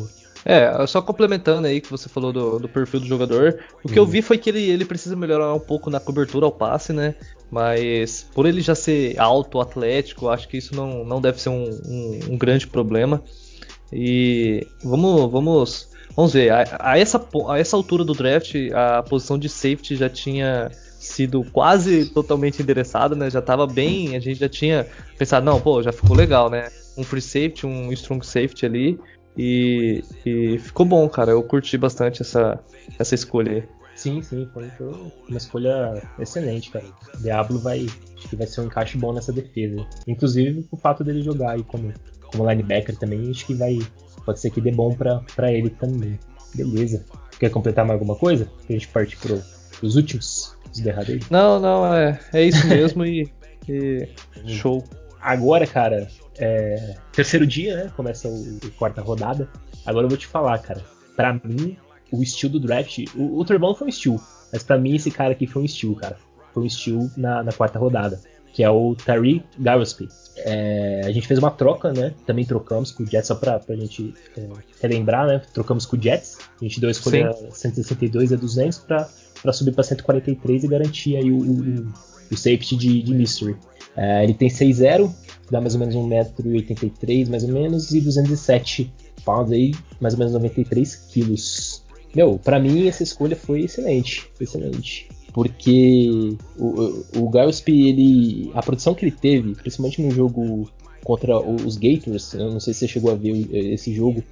É, só complementando aí que você falou do, do perfil do jogador, o que eu uhum. vi foi que ele, ele precisa melhorar um pouco na cobertura ao passe, né? Mas por ele já ser alto, atlético, acho que isso não, não deve ser um, um, um grande problema. E vamos, vamos, vamos ver. A, a, essa, a essa altura do draft, a posição de safety já tinha sido quase totalmente endereçada, né? Já estava bem, a gente já tinha pensado, não, pô, já ficou legal, né? Um free safety, um strong safety ali. E, e ficou bom, cara. Eu curti bastante essa, essa escolha aí. Sim, sim, foi uma escolha excelente, cara. Diablo vai, acho que vai ser um encaixe bom nessa defesa. Inclusive o fato dele jogar aí como, como linebacker também, acho que vai pode ser que dê bom para ele também. Beleza. Quer completar mais alguma coisa? Pra gente partir pro, pros últimos, os derradeiros? Não, não, é, é isso mesmo e, e show. Agora, cara, é, terceiro dia, né? Começa o, a quarta rodada. Agora eu vou te falar, cara. Pra mim, o estilo do draft. O, o Turbão foi um estilo. Mas pra mim, esse cara aqui foi um estilo, cara. Foi um estilo na, na quarta rodada. Que é o Tariq Gillespie. É, a gente fez uma troca, né? Também trocamos com o Jets, só pra, pra gente é, relembrar, né? Trocamos com o Jets. A gente deu a escolha Sim. 162 a 200 pra, pra subir pra 143 e garantir aí o, o, o safety de, de Mystery. É, ele tem 6'0", dá mais ou menos 1,83m, mais ou menos, e 207 pounds aí, mais ou menos 93 quilos. Meu, para mim essa escolha foi excelente, foi excelente. Porque o, o, o ele. A produção que ele teve, principalmente no jogo contra os Gators, eu não sei se você chegou a ver esse jogo,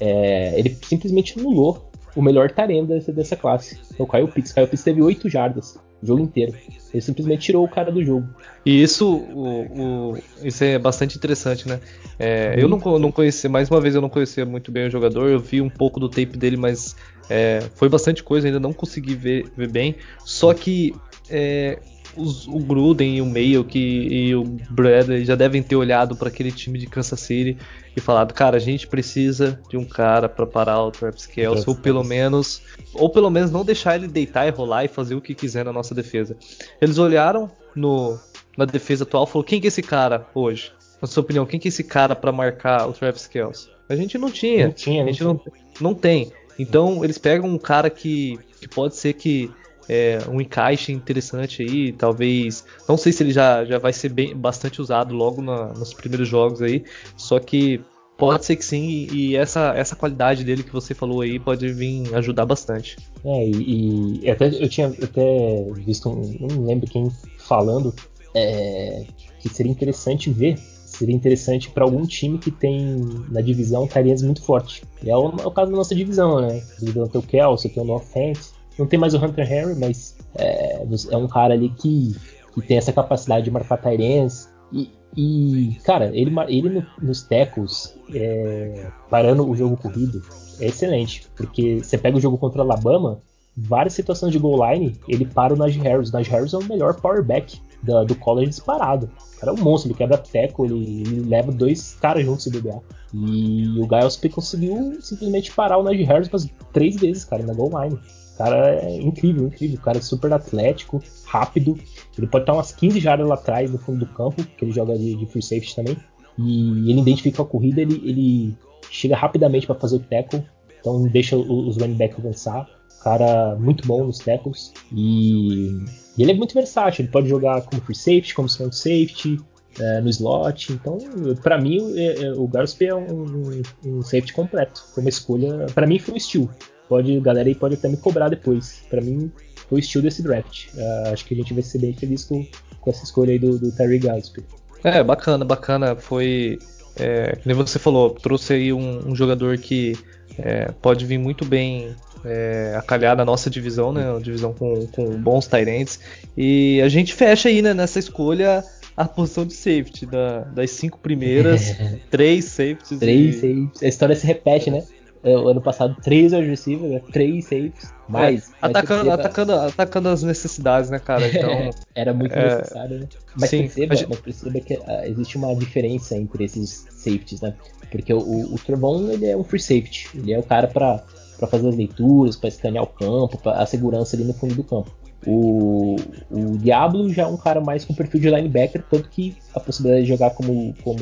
é, ele simplesmente anulou o melhor Tarenda dessa, dessa classe, é o Kyle Pitts. Kyle Pitts teve 8 jardas o jogo inteiro. Ele simplesmente tirou o cara do jogo. E isso, o, o isso é bastante interessante, né? É, eu não, não conhecia, mais uma vez eu não conhecia muito bem o jogador, eu vi um pouco do tape dele, mas é, foi bastante coisa, ainda não consegui ver, ver bem. Só que é, os, o Gruden e o Mayo que, e o Bradley já devem ter olhado para aquele time de Kansas City e falado, cara, a gente precisa de um cara para parar o Travis Kelce, ou pelo menos, ou pelo menos não deixar ele deitar e rolar e fazer o que quiser na nossa defesa. Eles olharam no, na defesa atual e falaram, quem que é esse cara hoje? Na sua opinião, quem que é esse cara para marcar o Travis Kelce? A gente não tinha. Não tinha, a gente não, não tem. Então eles pegam um cara que, que pode ser que é, um encaixe interessante aí, talvez. Não sei se ele já, já vai ser bem, bastante usado logo na, nos primeiros jogos aí, só que Pode ser que sim, e essa, essa qualidade dele que você falou aí pode vir ajudar bastante. É, e, e até eu tinha até visto, um, não lembro quem falando, é, que seria interessante ver, seria interessante para algum time que tem na divisão Tyrants muito forte. E é o, é o, caso da nossa divisão, né? Divisão tem o Kelsey, tem o No Offense, não tem mais o Hunter Henry, mas é, é um cara ali que, que tem essa capacidade de marcar Tyrants, e, e, cara, ele, ele no, nos tackles, é, parando o jogo corrido, é excelente. Porque você pega o jogo contra o Alabama, várias situações de goal line, ele para o Najee Harris. O Najee Harris é o melhor powerback do, do college disparado. O cara é um monstro, ele quebra tackle, ele, ele leva dois caras juntos se beber. E o Giles P conseguiu simplesmente parar o Najee Harris umas três vezes, cara, na goal line. Cara é incrível, incrível. O cara é super atlético, rápido. Ele pode estar umas 15 jardas lá atrás, no fundo do campo, que ele joga de, de free safety também. E ele identifica a corrida, ele, ele chega rapidamente para fazer o tackle. Então deixa os running backs avançar. Cara muito bom nos tackles. E, e, ele é muito versátil. Ele pode jogar como free safety, como strong safety, é, no slot. Então, para mim, é, é, o Garspe é um, um, safety completo. Foi uma escolha. para mim, foi um steal. Pode, galera aí pode até me cobrar depois. Para mim, foi o estilo desse draft. Uh, acho que a gente vai ser bem feliz com, com essa escolha aí do, do Terry Gillespie. É, bacana, bacana. Foi, é, como você falou, trouxe aí um, um jogador que é, pode vir muito bem é, a calhar na nossa divisão, né? Uma divisão com, com bons Tyrants. E a gente fecha aí né, nessa escolha a posição de safety. Da, das cinco primeiras, três safeties. Três e... safeties. A história se repete, né? É, o ano passado, três wide receivers, né? três safes, mais. É, atacando, atacando, atacando as necessidades, né, cara? Então, Era muito é, necessário, né? Mas, sim, perceba, mas... mas perceba que uh, existe uma diferença entre esses safeties, né? Porque o, o Trevon, ele é um free safety, ele é o cara para para fazer as leituras, para escanear o campo, para a segurança ali no fundo do campo. O, o Diablo já é um cara mais com perfil de linebacker, tanto que a possibilidade de jogar como, como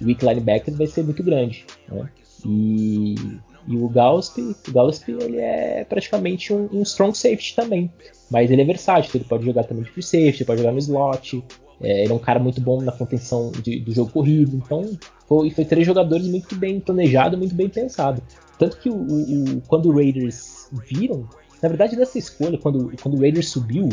weak linebacker vai ser muito grande. Né? E, e o Gausp, o Gausp ele é praticamente um, um, strong safety também, mas ele é versátil, ele pode jogar também de free safety, pode jogar no slot, é, ele é um cara muito bom na contenção de, do jogo corrido, então foi, foi três jogadores muito bem planejado, muito bem pensado. Tanto que o, o, quando o Raiders viram, na verdade nessa escolha, quando, quando o Raiders subiu,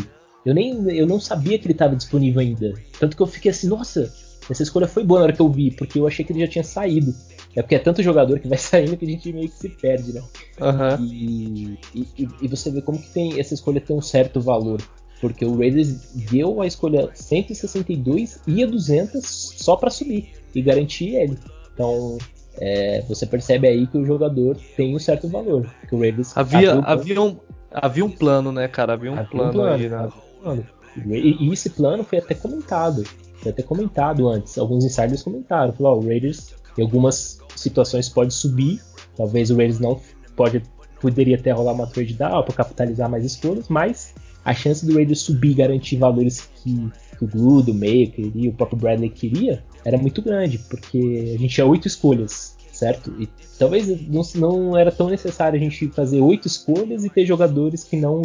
eu nem eu não sabia que ele estava disponível ainda. Tanto que eu fiquei assim, nossa, essa escolha foi boa na hora que eu vi, porque eu achei que ele já tinha saído. É porque é tanto jogador que vai saindo que a gente meio que se perde, né? Uhum. E, e, e, você vê como que tem essa escolha tem um certo valor. Porque o Raiders deu a escolha 162 e a 200 só para subir e garantir ele. Então, é, você percebe aí que o jogador tem um certo valor. Que o Raiders havia, havia, um, havia um plano, né, cara? Havia um, havia plano, um plano, aí, né? Um plano. E, e, esse plano foi até comentado. Foi até comentado antes. Alguns insiders comentaram. Falaram, oh, o Raiders em algumas situações pode subir. Talvez o Raiders não pode, poderia até rolar uma trade down para capitalizar mais escolhas, mas a chance do Raiders subir e garantir valores que, que o Glue, o Mayo queria, o próprio Bradley queria, era muito grande, porque a gente tinha oito escolhas, certo? E talvez não, não era tão necessário a gente fazer oito escolhas e ter jogadores que não,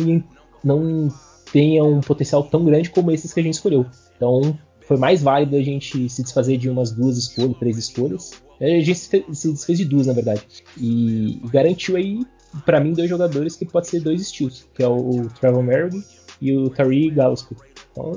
não tenham um potencial tão grande como esses que a gente escolheu. Então foi mais válido a gente se desfazer de umas duas escolhas, três escolhas, a gente se desfez de duas, na verdade. E garantiu aí, para mim, dois jogadores que pode ser dois estilos, que é o Trevor Merrick e o Tari Gausko. Então,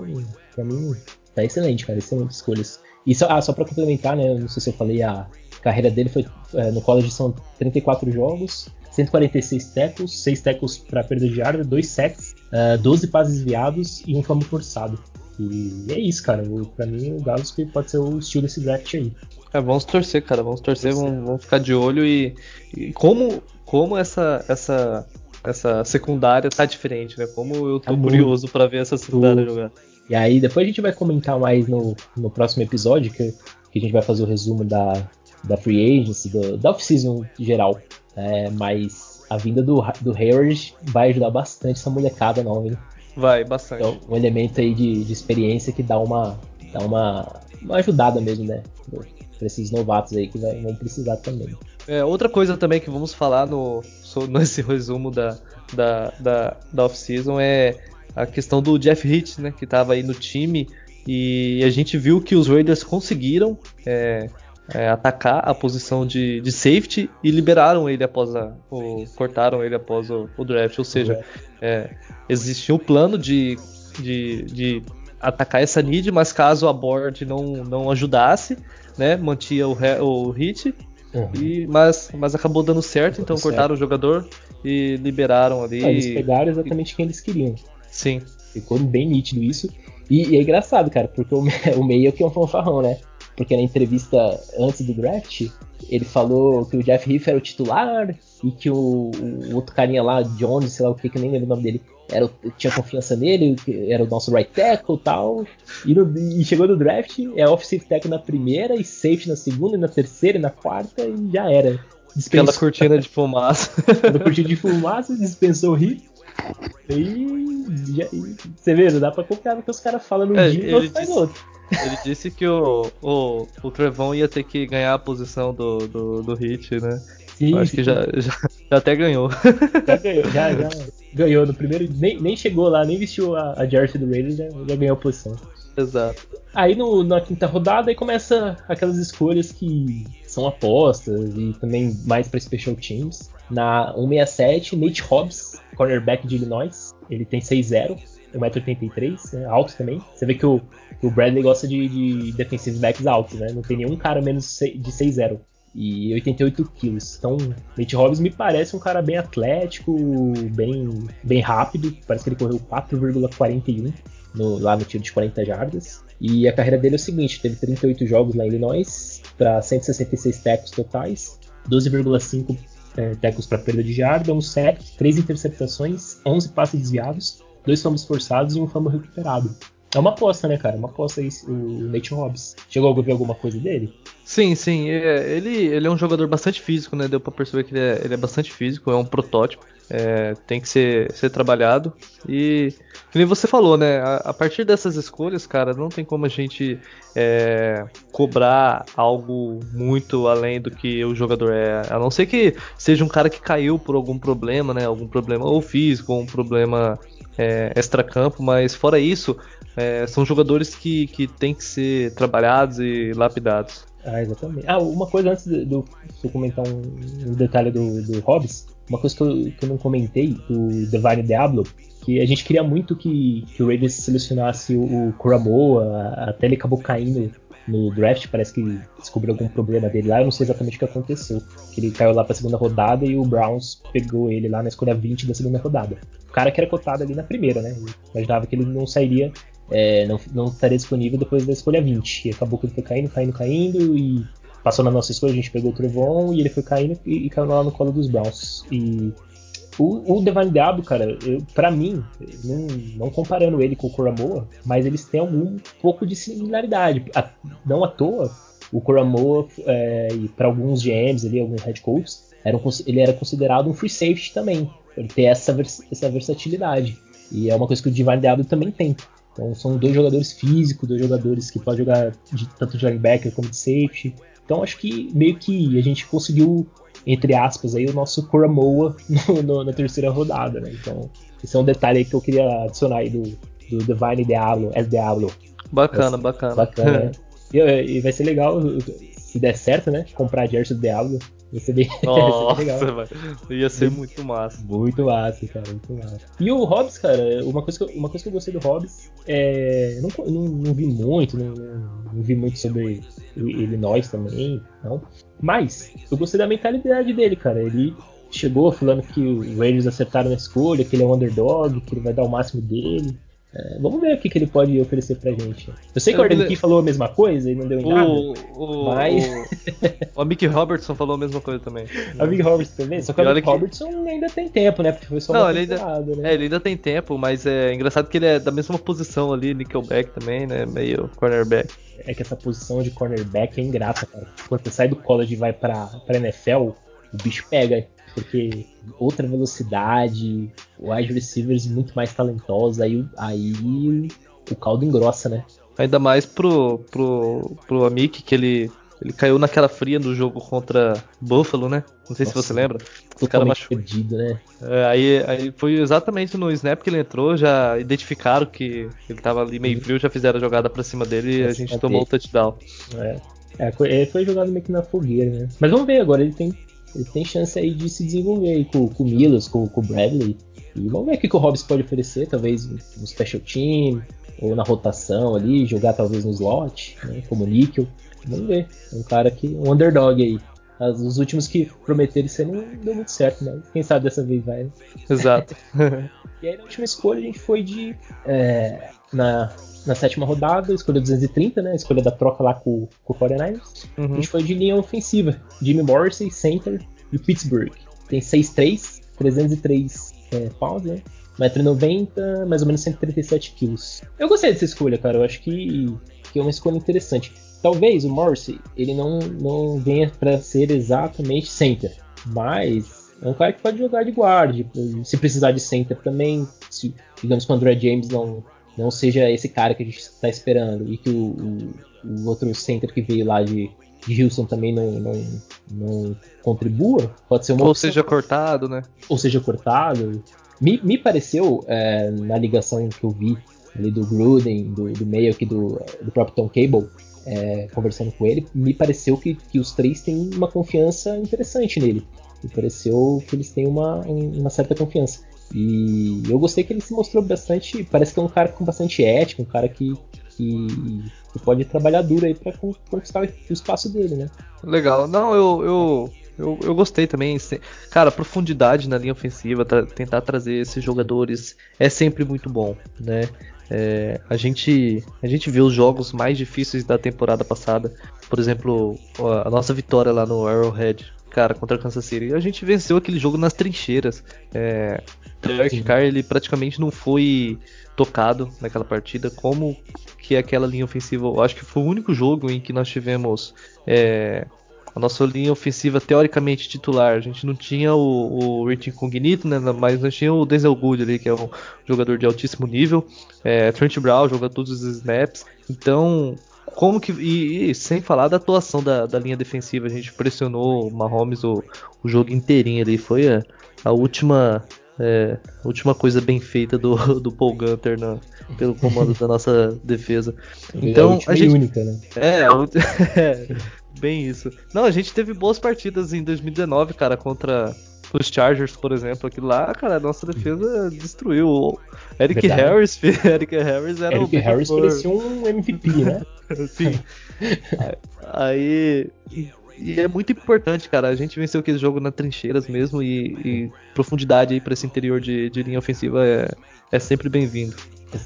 pra mim, tá excelente, cara. Excelentes escolhas. E só, ah, só pra complementar, né? Não sei se eu falei, a carreira dele foi é, no college são 34 jogos, 146 tackles, 6 tackles para perda de yarda, 2 sacks, uh, 12 passes desviados e um fumble forçado. E é isso, cara. Pra mim, o Gauss pode ser o estilo desse draft aí. É, vamos torcer, cara. Vamos torcer, vamos, vamos ficar de olho e, e, como, como essa, essa, essa secundária tá diferente, né? Como eu tô tá curioso para ver essa secundária jogar. E aí, depois a gente vai comentar mais no, no próximo episódio, que, que a gente vai fazer o resumo da, da free agency, do, da off-season geral. É, mas a vinda do, do Hayward vai ajudar bastante essa molecada nova, hein? Vai, bastante. Então, um elemento aí de, de experiência que dá uma, dá uma, uma ajudada mesmo, né? Esses novatos aí que vão precisar também. É, outra coisa também que vamos falar no, nesse resumo da, da, da, da off-season é a questão do Jeff Hitch, né, que estava aí no time. E a gente viu que os Raiders conseguiram é, é, atacar a posição de, de, safety e liberaram ele após a, o, cortaram ele após o, o draft, ou seja, é, existia um plano de, de, de atacar essa need, mas caso a board não, não ajudasse, né, mantia o, o hit Uhum. E, mas, mas acabou dando certo, então certo. cortaram o jogador e liberaram ali. Ah, eles pegaram exatamente quem eles queriam. Sim. Ficou bem nítido isso. E, e é engraçado, cara, porque o, o meio que é um fanfarrão, né? Porque na entrevista antes do draft, ele falou que o Jeff Heath era o titular e que o, o outro carinha lá, Jones, sei lá o que, que eu nem lembro o nome dele, era, tinha confiança nele, era o nosso right tackle e tal. E, no, e chegou no draft, é offensive tackle na primeira, e safety na segunda, e na terceira, e na quarta, e já era. Dispensou. Aquela cortina de fumaça. Aquela cortina de fumaça, dispensou o hit. E, já, e você vê, não dá pra confiar no que os caras falam no é, dia e outro faz outro. Ele disse que o, o, o Trevon ia ter que ganhar a posição do, do, do Hit, né? Sim, Acho que já, já, já, até ganhou. Já ganhou, já, já ganhou no primeiro. Nem, nem chegou lá, nem vestiu a, a jersey do Raiders, já, já ganhou a posição. Exato. Aí no, na quinta rodada aí começa aquelas escolhas que são apostas e também mais para special teams. Na 167, Nate Hobbs, cornerback de Illinois. Ele tem 6-0, 1,83m, né, alto também. Você vê que o, o Bradley gosta de, de defensive backs altos, né? Não tem nenhum cara menos de 6-0 e 88 quilos. Então, Nate Hobbs me parece um cara bem atlético, bem, bem rápido. Parece que ele correu 4,41 no, lá no tiro de 40 jardas. E a carreira dele é o seguinte: teve 38 jogos em Illinois, para 166 tackles totais, 12,5 é, tackles para perda de jarda, um sec, 3 interceptações, 11 passes desviados, 2 fumbles forçados e um fumble recuperado. É uma aposta, né, cara? É uma aposta isso, o Nate Hobbs. Chegou a ver alguma coisa dele? Sim, sim. É, ele, ele é um jogador bastante físico, né? Deu pra perceber que ele é, ele é bastante físico, é um protótipo. É, tem que ser, ser trabalhado. E, como você falou, né? A, a, partir dessas escolhas, cara, não tem como a gente é, cobrar algo muito além do que o jogador é. A não ser que seja um cara que caiu por algum problema, né? Algum problema ou físico, ou um problema é, extra-campo, mas fora isso, é, são jogadores que, que têm que ser trabalhados e lapidados. Ah, exatamente. Ah, uma coisa antes de, eu comentar um, um, detalhe do, do uma coisa que eu, que eu não comentei, do Divine Diablo, que a gente queria muito que, que o Ravens selecionasse o, o Kuramoa, até ele acabou caindo no draft, parece que descobriu algum problema dele lá, eu não sei exatamente o que aconteceu. Que ele caiu lá pra segunda rodada e o Browns pegou ele lá na escolha 20 da segunda rodada. O cara que era cotado ali na primeira, né? Imaginava que ele não sairia é, não, não estaria disponível depois da escolha 20. E acabou que ele foi caindo, caindo, caindo e passou na nossa escolha, a gente pegou o Trevon e ele foi caindo e, e caiu lá no colo dos Browns. E o, o Devine cara, eu, pra mim, não, não, comparando ele com o Coramoa, mas eles têm algum pouco de similaridade. A, não à toa, o Coramoa, é, e para alguns GMs ali, alguns head coaches, era um, ele era considerado um free safety também. Ele tem essa, vers, essa versatilidade. E é uma coisa que o Divine Diablo também tem. Então são dois jogadores físicos, dois jogadores que podem jogar de, tanto de linebacker como de safety. Então acho que meio que a gente conseguiu, entre aspas, aí, o nosso Coramoa no, no, na terceira rodada, né? Então esse é um detalhe aí que eu queria adicionar aí do, do Divine Diablo, El Diablo. Bacana, bacana. Bacana, né? e, e, vai ser legal, se der certo, né? Comprar a jersey do Diablo Ia ser bem, Nossa, ia ser legal. Ia ser muito massa. Muito massa, cara, muito massa. E o Hobbs, cara, uma coisa que eu, uma coisa que eu gostei do Hobbs é. Não, não, não vi muito, não, não, vi muito sobre Illinois também, não. Mas eu gostei da mentalidade dele, cara. Ele chegou falando que os Raiders acertaram na escolha, que ele é um underdog, que ele vai dar o máximo dele. É, vamos ver o que, que ele pode oferecer pra gente. Eu sei que o Arden falou a mesma coisa e não deu em nada. O, mas. O, o Mickey Robertson falou a mesma coisa também. A Mickey Robertson também? Só que o Mickey que... Robertson ainda tem tempo, né? Porque foi só não, ele ainda, né? É, ele ainda tem tempo, mas é engraçado que ele é da mesma posição ali, Nickelback também, né? Meio cornerback. É que essa posição de cornerback é ingrata, cara. Quando você sai do college e vai pra, pra NFL, o bicho pega porque outra velocidade, wide receivers muito mais talentosos, aí, aí o caldo engrossa, né? Ainda mais pro, pro, pro Amik, que ele ele caiu naquela fria no jogo contra Buffalo, né? Não sei Nossa, se você lembra. O cara machucou. Perdido, né? É, aí, aí foi exatamente no snap que ele entrou, já identificaram que ele tava ali meio frio, já fizeram a jogada pra cima dele e a gente tomou o touchdown. É. é ele foi jogado meio que na fogueira, né? Mas vamos ver agora, ele tem, ele tem chance aí de se desenvolver aí com, com o Milos, com, com o Bradley. E vamos ver o que, que o Hobbs pode oferecer, talvez no special team, ou na rotação ali, jogar talvez no slot, né, como níquel. Vamos ver. É um cara que. um underdog aí. As, os últimos que prometeram ser não deu muito certo, mas quem sabe dessa vez vai, né? Exato. e aí na última escolha a gente foi de. É, na, na sétima rodada, escolha 230, né? Escolha da troca lá com, com o 49ers. Uhum. A gente foi de linha ofensiva. Jimmy Morrissey, center e Pittsburgh. Tem 6'3, 303 é, pounds, né? 1,90m, mais ou menos 137 quilos. Eu gostei dessa escolha, cara. Eu acho que, que é uma escolha interessante. Talvez o Morrissey ele não, não venha para ser exatamente center, mas é um cara que pode jogar de guarda, se precisar de center também. Se, digamos que o André James não, não seja esse cara que a gente está esperando e que o, o, o, outro center que veio lá de, de Houston também não, não, não contribua, pode ser uma Ou opção. seja cortado, né? Ou seja cortado. Me, me pareceu, é, na ligação que eu vi ali do Gruden, do, do meio aqui do, do próprio Tom Cable, é, conversando com ele, me pareceu que, que os três têm uma confiança interessante nele. Me pareceu que eles têm uma, uma certa confiança. E eu gostei que ele se mostrou bastante. Parece que é um cara com bastante ética, um cara que, que, que pode trabalhar duro aí para conquistar o espaço dele, né? Legal. Não, eu, eu, eu, eu gostei também. Cara, profundidade na linha ofensiva, tra tentar trazer esses jogadores é sempre muito bom, né? É, a, gente, a gente viu os jogos mais difíceis da temporada passada. Por exemplo, a nossa vitória lá no Arrowhead, cara, contra Kansas City. A gente venceu aquele jogo nas trincheiras. É, Derek Carr ele praticamente não foi tocado naquela partida. Como que aquela linha ofensiva, eu acho que foi o único jogo em que nós tivemos é, a nossa linha ofensiva teoricamente titular. A gente não tinha o, o Richie Cognito, né, mas nós tinha o Denzel Good ali, que é um jogador de altíssimo nível. É, Trent Brown joga todos os snaps. Então, como que. E, e, sem falar da atuação da, da, linha defensiva, a gente pressionou o Mahomes o, o jogo inteirinho ali. Foi a, a última. É, última coisa bem feita do, do Paul Gunter na, pelo comando da nossa defesa. Então, é a, a gente. Única, né? É, é, Bem isso. Não, a gente teve boas partidas em 2019, cara, contra os Chargers, por exemplo, aquilo lá, cara, a nossa defesa destruiu. Eric Verdade. Harris, Eric Harris era Eric o Harris por... parecia um MVP, né? Sim. Aí. E é muito importante, cara. A gente venceu aquele jogo na trincheiras mesmo e, e profundidade aí para esse interior de, de, linha ofensiva é, é sempre bem-vindo.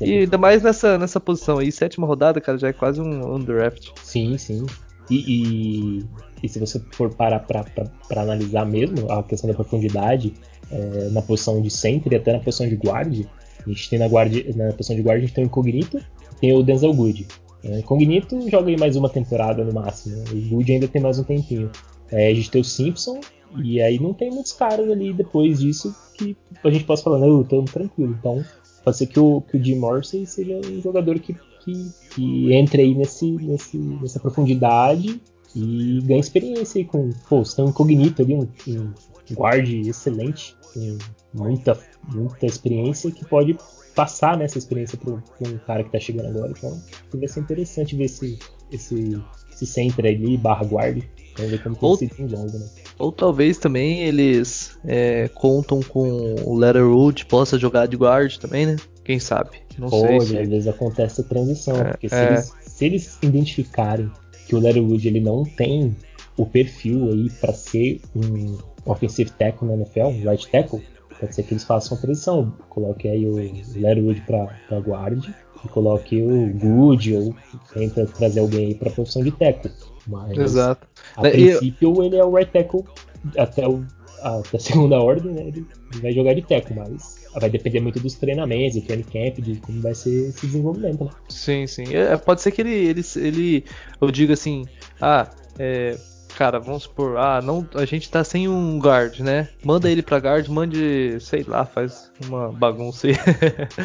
É e ainda mais nessa, nessa posição aí, sétima rodada, cara, já é quase um, um draft. Sim, sim. E, e, e se você for parar para analisar mesmo a questão da profundidade é, na posição de center e até na posição de guard, a gente tem na, guard, na posição de guard a gente tem o Incognito tem o Denzel Good. É, Incognito joga aí mais uma temporada no máximo, né? o Good ainda tem mais um tempinho. É, a gente tem o Simpson, e aí não tem muitos caras ali depois disso que a gente possa falar, não, eu tô tranquilo. Então, pode ser que o, que o Jim Morrissey seja um jogador que que, que entre aí nesse, nesse, nessa profundidade e ganhe experiência aí com. Pô, você tem um incognito ali, um, um guarde excelente, com muita, muita experiência que pode passar nessa experiência para um cara que está chegando agora. Então vai ser interessante ver esse, esse, esse center ali, barra como ou, se desenvolve, né? Ou talvez também eles é, contam com o Letterwood, possa jogar de guard também, né? Quem sabe? Não Pode, sei. Às vezes acontece a transição. É, porque se, é. eles, se eles identificarem que o Letterwood ele não tem o perfil aí para ser um offensive tackle na NFL, um right tackle, pode ser que eles façam a transição. Coloque aí o Letterwood para guard e coloque o Good ou tenta trazer alguém aí para profissão de tackle. Mas Exato. a princípio ele é o right tackle até, o, até a segunda ordem, né? Ele vai jogar de tackle, mas vai depender muito dos treinamentos, do training camp, de como vai ser esse desenvolvimento. Né? Sim, sim. É, pode ser que ele, ele, ele eu diga assim, ah, é, cara, vamos supor, ah, não, a gente tá sem um guard, né? Manda ele pra guard, mande, sei lá, faz uma bagunça aí.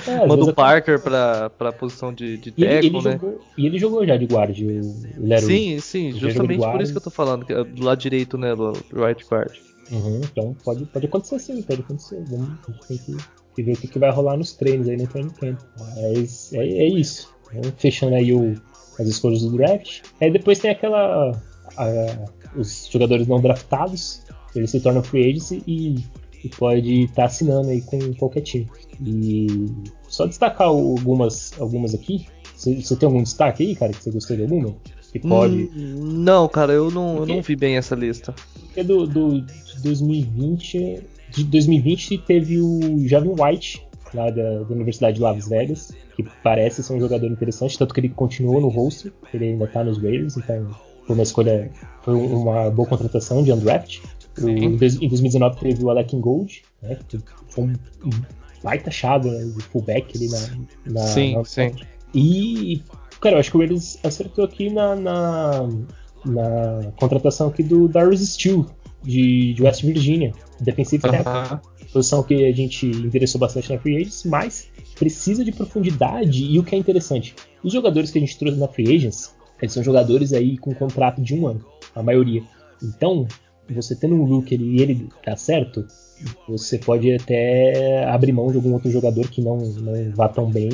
É, Manda o Parker pra, pra posição de, de tackle, ele, ele né? Jogou, e ele jogou já de guard, o Leroy. Sim, sim, justamente por isso que eu tô falando, é do lado direito, né, do right guard. Uhum, então pode, pode acontecer sim, pode acontecer. Vamos, tem que, que ver o que, vai rolar nos treinos aí no training camp. Mas é, é isso. Vamos fechando aí o, as escolhas do draft. Aí depois tem aquela. A, os jogadores não draftados, eles se tornam free agents e, e pode estar tá assinando aí com qualquer time. E só destacar algumas, algumas aqui. Você, você tem algum destaque aí, cara, que você gostou de alguma? Que pode. Hum, não, cara, eu não, eu não vi bem essa lista. Porque do, do, de 2020. De 2020 teve o Javin White, lá da, da, Universidade de Las Vegas, que parece ser um jogador interessante, tanto que ele continuou no roster, ele ainda tá nos Raiders, então foi uma escolha, foi uma boa contratação de undraft. O, em 2019 teve o Alec Gold, né, que foi um, um baita chave né, de fullback ali na, na sim, na, sim. E, cara, eu acho que o Raiders acertou aqui na, na, na contratação aqui do Darius Steele, de, de West Virginia, defensive uh -huh. posição que a gente interessou bastante na Free Agents, mas precisa de profundidade e o que é interessante, os jogadores que a gente trouxe na Free Agents, eles são jogadores aí com contrato de um ano, a maioria. Então, você tendo um look e ele tá certo, você pode até abrir mão de algum outro jogador que não, não vá tão bem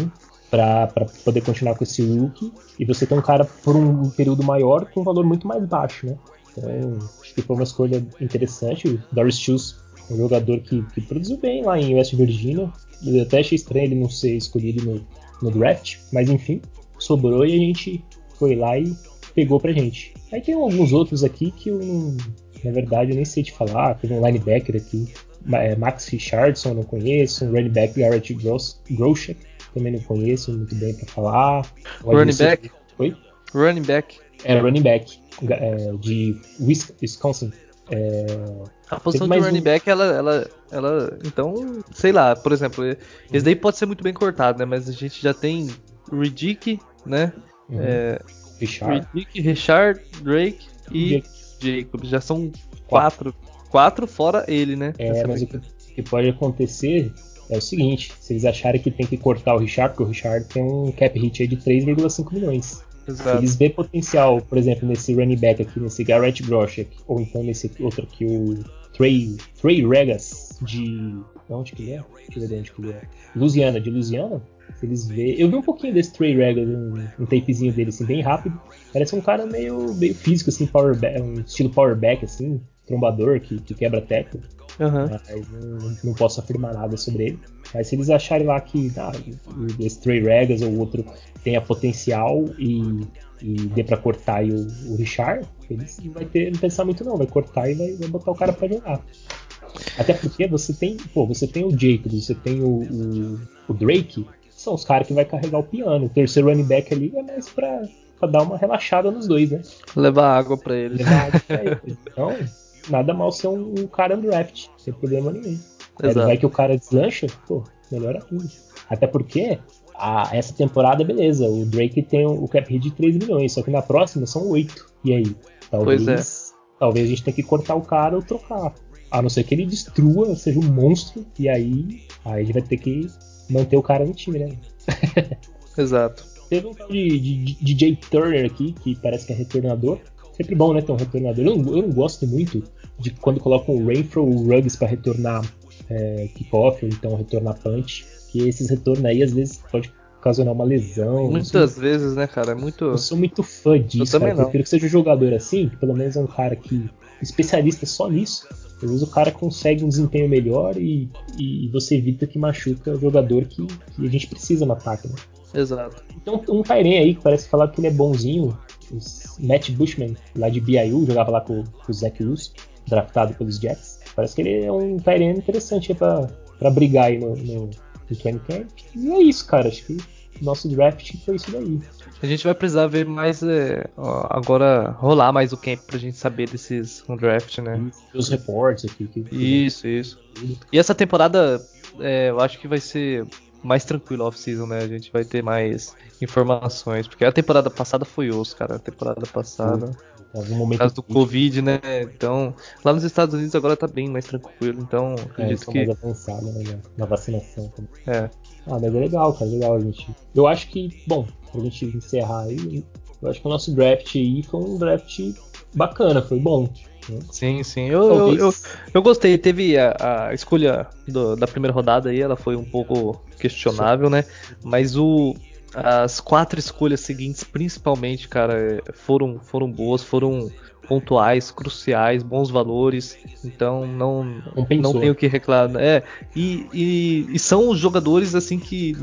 para poder continuar com esse look e você ter um cara por um período maior com um valor muito mais baixo, né? Então, acho que foi uma escolha interessante. O Doris Schultz, um jogador que, que, produziu bem lá em West Virginia. Eu até achei estranho ele não ser escolhido no, no draft, mas enfim, sobrou e a gente foi lá e pegou pra gente. Aí tem alguns outros aqui que eu não, na verdade, eu nem sei te falar. Tem um linebacker aqui, é, Max Richardson, não conheço. Um running back, Garrett Groshek, também não conheço muito bem pra falar. running back? Oi? Running back. É, running back é, de Wisconsin. É, a posição de running um... back, ela, ela, ela. Então, sei lá, por exemplo, esse daí pode ser muito bem cortado, né? Mas a gente já tem Riddick, né? Uhum. É, Richard. Riddick, Richard, Drake e Jacob. Já são quatro. Quatro fora ele, né? É, mas o que, que pode acontecer é o seguinte: se eles acharem que tem que cortar o Richard, porque o Richard tem um cap hit aí de 3,5 milhões. Exato. Eles vê potencial, por exemplo, nesse running back aqui, nesse Garrett Groshek, ou então nesse outro aqui, o Trey, Trey Regas, de. Onde que ele é? Deixa eu ver de onde que ele é. Louisiana, de Louisiana. Eles vê. Eu vi um pouquinho desse Trey Regas, um, um tapezinho dele assim, bem rápido. Parece um cara meio, meio físico, assim, power back, um estilo power back, assim, trombador que, que quebra teco. Uhum. Mas não, não, posso afirmar nada sobre ele. Mas se eles acharem lá que ah, esse Trey Regas ou outro tenha potencial e, e dê pra cortar o, o Richard, eles não vai ter, não pensar muito não, vai cortar e vai, vai botar o cara pra jogar. Até porque você tem, pô, você tem o Jacobs, você tem o, o, o Drake, são os caras que vai carregar o piano. O terceiro running back ali é mais pra, pra dar uma relaxada nos dois, né? Levar água pra eles. Levar água pra eles. Então, nada mal ser um, um cara draft, sem problema nenhum. Exato. Vai que o cara deslancha, pô, melhor ainda. Até porque a, essa temporada, beleza, o Drake tem o, o cap hit de 3 milhões, só que na próxima são 8. E aí? Talvez, é. talvez a gente tenha que cortar o cara ou trocar. A não ser que ele destrua, seja um monstro, e aí, aí a gente vai ter que manter o cara no time, né? Exato. Teve um tal de, de, de DJ Turner aqui, que parece que é retornador. Sempre bom, né, ter um retornador. Eu não, eu não gosto muito de quando colocam o Rainfro ou o Ruggs para retornar é, kickoff ou então retornar punch. Que esses retornos aí às vezes pode ocasionar uma lesão. Muitas vezes, né, cara? É muito. Eu sou muito fã disso. Eu também cara. não. Eu prefiro que seja um jogador assim, que pelo menos é um cara que. especialista só nisso. Às vezes o cara consegue um desempenho melhor e, e você evita que machuca o jogador que, que a gente precisa no ataque, né? Exato. Então um Tyrene aí que parece falar que ele é bonzinho, o Matt Bushman, lá de BYU, jogava lá com, com o Zach Wilson, draftado pelos Jets. Parece que ele é um Tyrene interessante para pra brigar aí no, no, no training camp. E é isso, cara. Acho que nosso draft foi isso daí. A gente vai precisar ver mais é, agora rolar mais o camp pra gente saber desses no draft, né? E os reportes aqui. Que, isso, isso. E essa temporada é, eu acho que vai ser mais tranquilo off-season, né? A gente vai ter mais informações. Porque a temporada passada foi osso, cara. A temporada passada. Algum momento Por causa do Covid, né? Então, lá nos Estados Unidos agora tá bem mais tranquilo. Então, é, acredito estão que. mais avançados né, na- na vacinação também. É, Ah, mas é legal, cara, legal, gente. Eu acho que, bom, pra gente encerrar aí, eu acho que o nosso draft aí foi um draft bacana, foi bom. Né? sim, sim. Eu, eu, eu, eu gostei. Teve a, a escolha do- da primeira rodada aí, ela foi um pouco questionável, né? Mas o. As quatro escolhas seguintes, principalmente, cara, foram, foram boas, foram pontuais, cruciais, bons valores. Então não, Compensou. não tenho o que reclamar. É, e, e, e são os jogadores assim que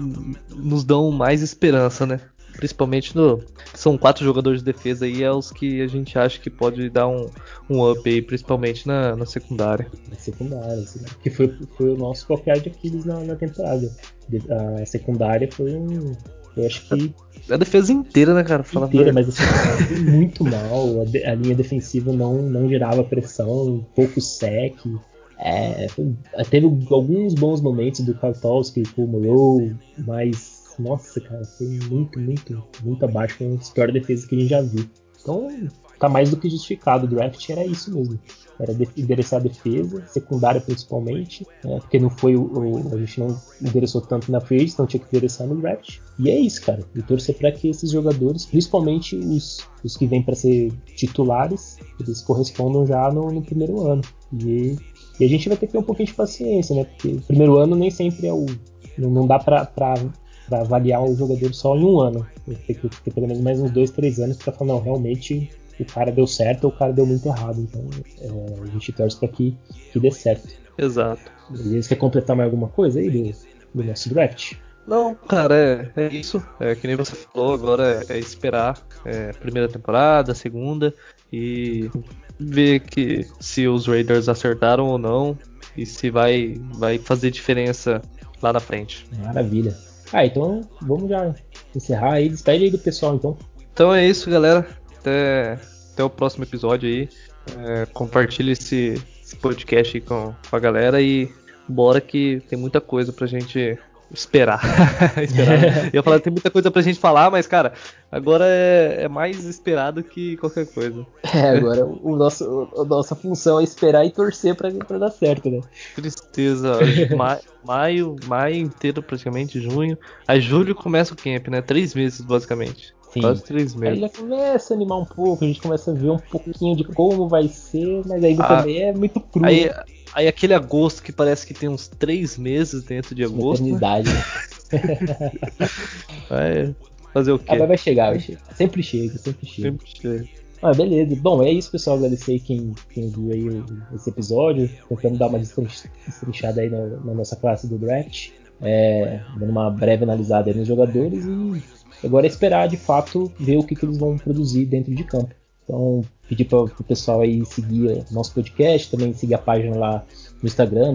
nos dão mais esperança, né? Principalmente no. São quatro jogadores de defesa aí, é os que a gente acha que pode dar um, um up aí, principalmente na, na secundária. Na secundária, assim, né? que foi, foi o nosso calcanhar de Aquiles na, na temporada. A secundária foi um. Eu acho que A defesa inteira, né, cara? pra falar a inteira, mas a secundária foi muito mal. A, de- a linha defensiva não, não gerava pressão, pouco sec. É, foi- teve alguns bons momentos do Kartowski com o Morrow, mas nossa, cara, foi muito, muito, muito abaixo. Foi uma das piores defesas que a gente já viu. Então, tá mais do que justificado. O draft era isso mesmo. Era de- endereçar a defesa, secundária principalmente, né, porque não foi o, o- a gente não endereçou tanto na agency, então tinha que endereçar no draft. E é isso, cara. E torcer para que esses jogadores, principalmente os, os que vêm para ser titulares, eles correspondam já no, no primeiro ano. E, e a gente vai ter que ter um pouquinho de paciência, né? Porque o primeiro ano nem sempre é o. Não, não dá pra, pra avaliar o jogador só em um ano. Tem que ter pelo menos mais uns dois, três anos pra falar, não, realmente o cara deu certo ou o cara deu muito errado. Então é, a gente torce pra que, que dê certo. Exato. E quer completar mais alguma coisa aí do, do nosso draft? Não, cara, é, é isso. É que nem você falou, agora é, é esperar é, primeira temporada, segunda e ver que se os Raiders acertaram ou não e se vai, vai fazer diferença lá na frente. Maravilha. Ah, então vamos já encerrar aí. Despede aí do pessoal então. Então é isso, galera. Até, até o próximo episódio aí. É, compartilhe esse, esse podcast aí com, com a galera e bora que tem muita coisa pra gente esperar. esperar. Eu ia falar que tem muita coisa pra gente falar, mas cara, agora é, é mais esperado que qualquer coisa. É, agora o nosso, a nossa função é esperar e torcer pra, pra dar certo, né? Tristeza. Ma- maio, maio inteiro praticamente, junho. Aí julho começa o camp, né? Três meses basicamente. Sim. Quase três Aí meses. já começa a animar um pouco, a gente começa a ver um pouquinho de como vai ser, mas ainda Ah, também é muito cru. Aí, né? Aí aquele agosto que parece que tem uns três meses dentro de agosto. né? eternidade. Vai fazer o quê? Ah, vai chegar, vai chegar. Sempre chega, sempre chega. Sempre chega. Ah, beleza. Bom, é isso, pessoal. Agradecer quem, quem viu aí esse episódio. Tentando dar uma destrin- destrinchada aí na, na nossa classe do draft. É, dando uma breve analisada aí nos jogadores e agora é esperar de fato ver o que, que eles vão produzir dentro de campo. Então, pedir para o pessoal aí seguir nosso podcast, também seguir a página lá no Instagram,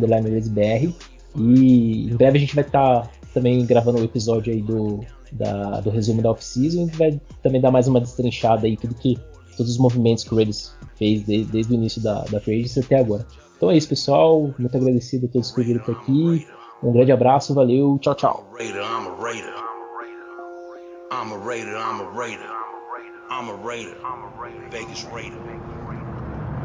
BR. E em breve a gente vai estar também gravando o episódio aí do, da- do resumo da off-season e vai também dar mais uma destrinchada aí, tudo que todos os movimentos que o Raiders fez de- desde o início da, da free até agora. Então é isso, pessoal. Muito agradecido a todos que viram por aqui. Um grande abraço, valeu, tchau, tchau. I'm a Raider. I'm a Raider. Vegas Raider.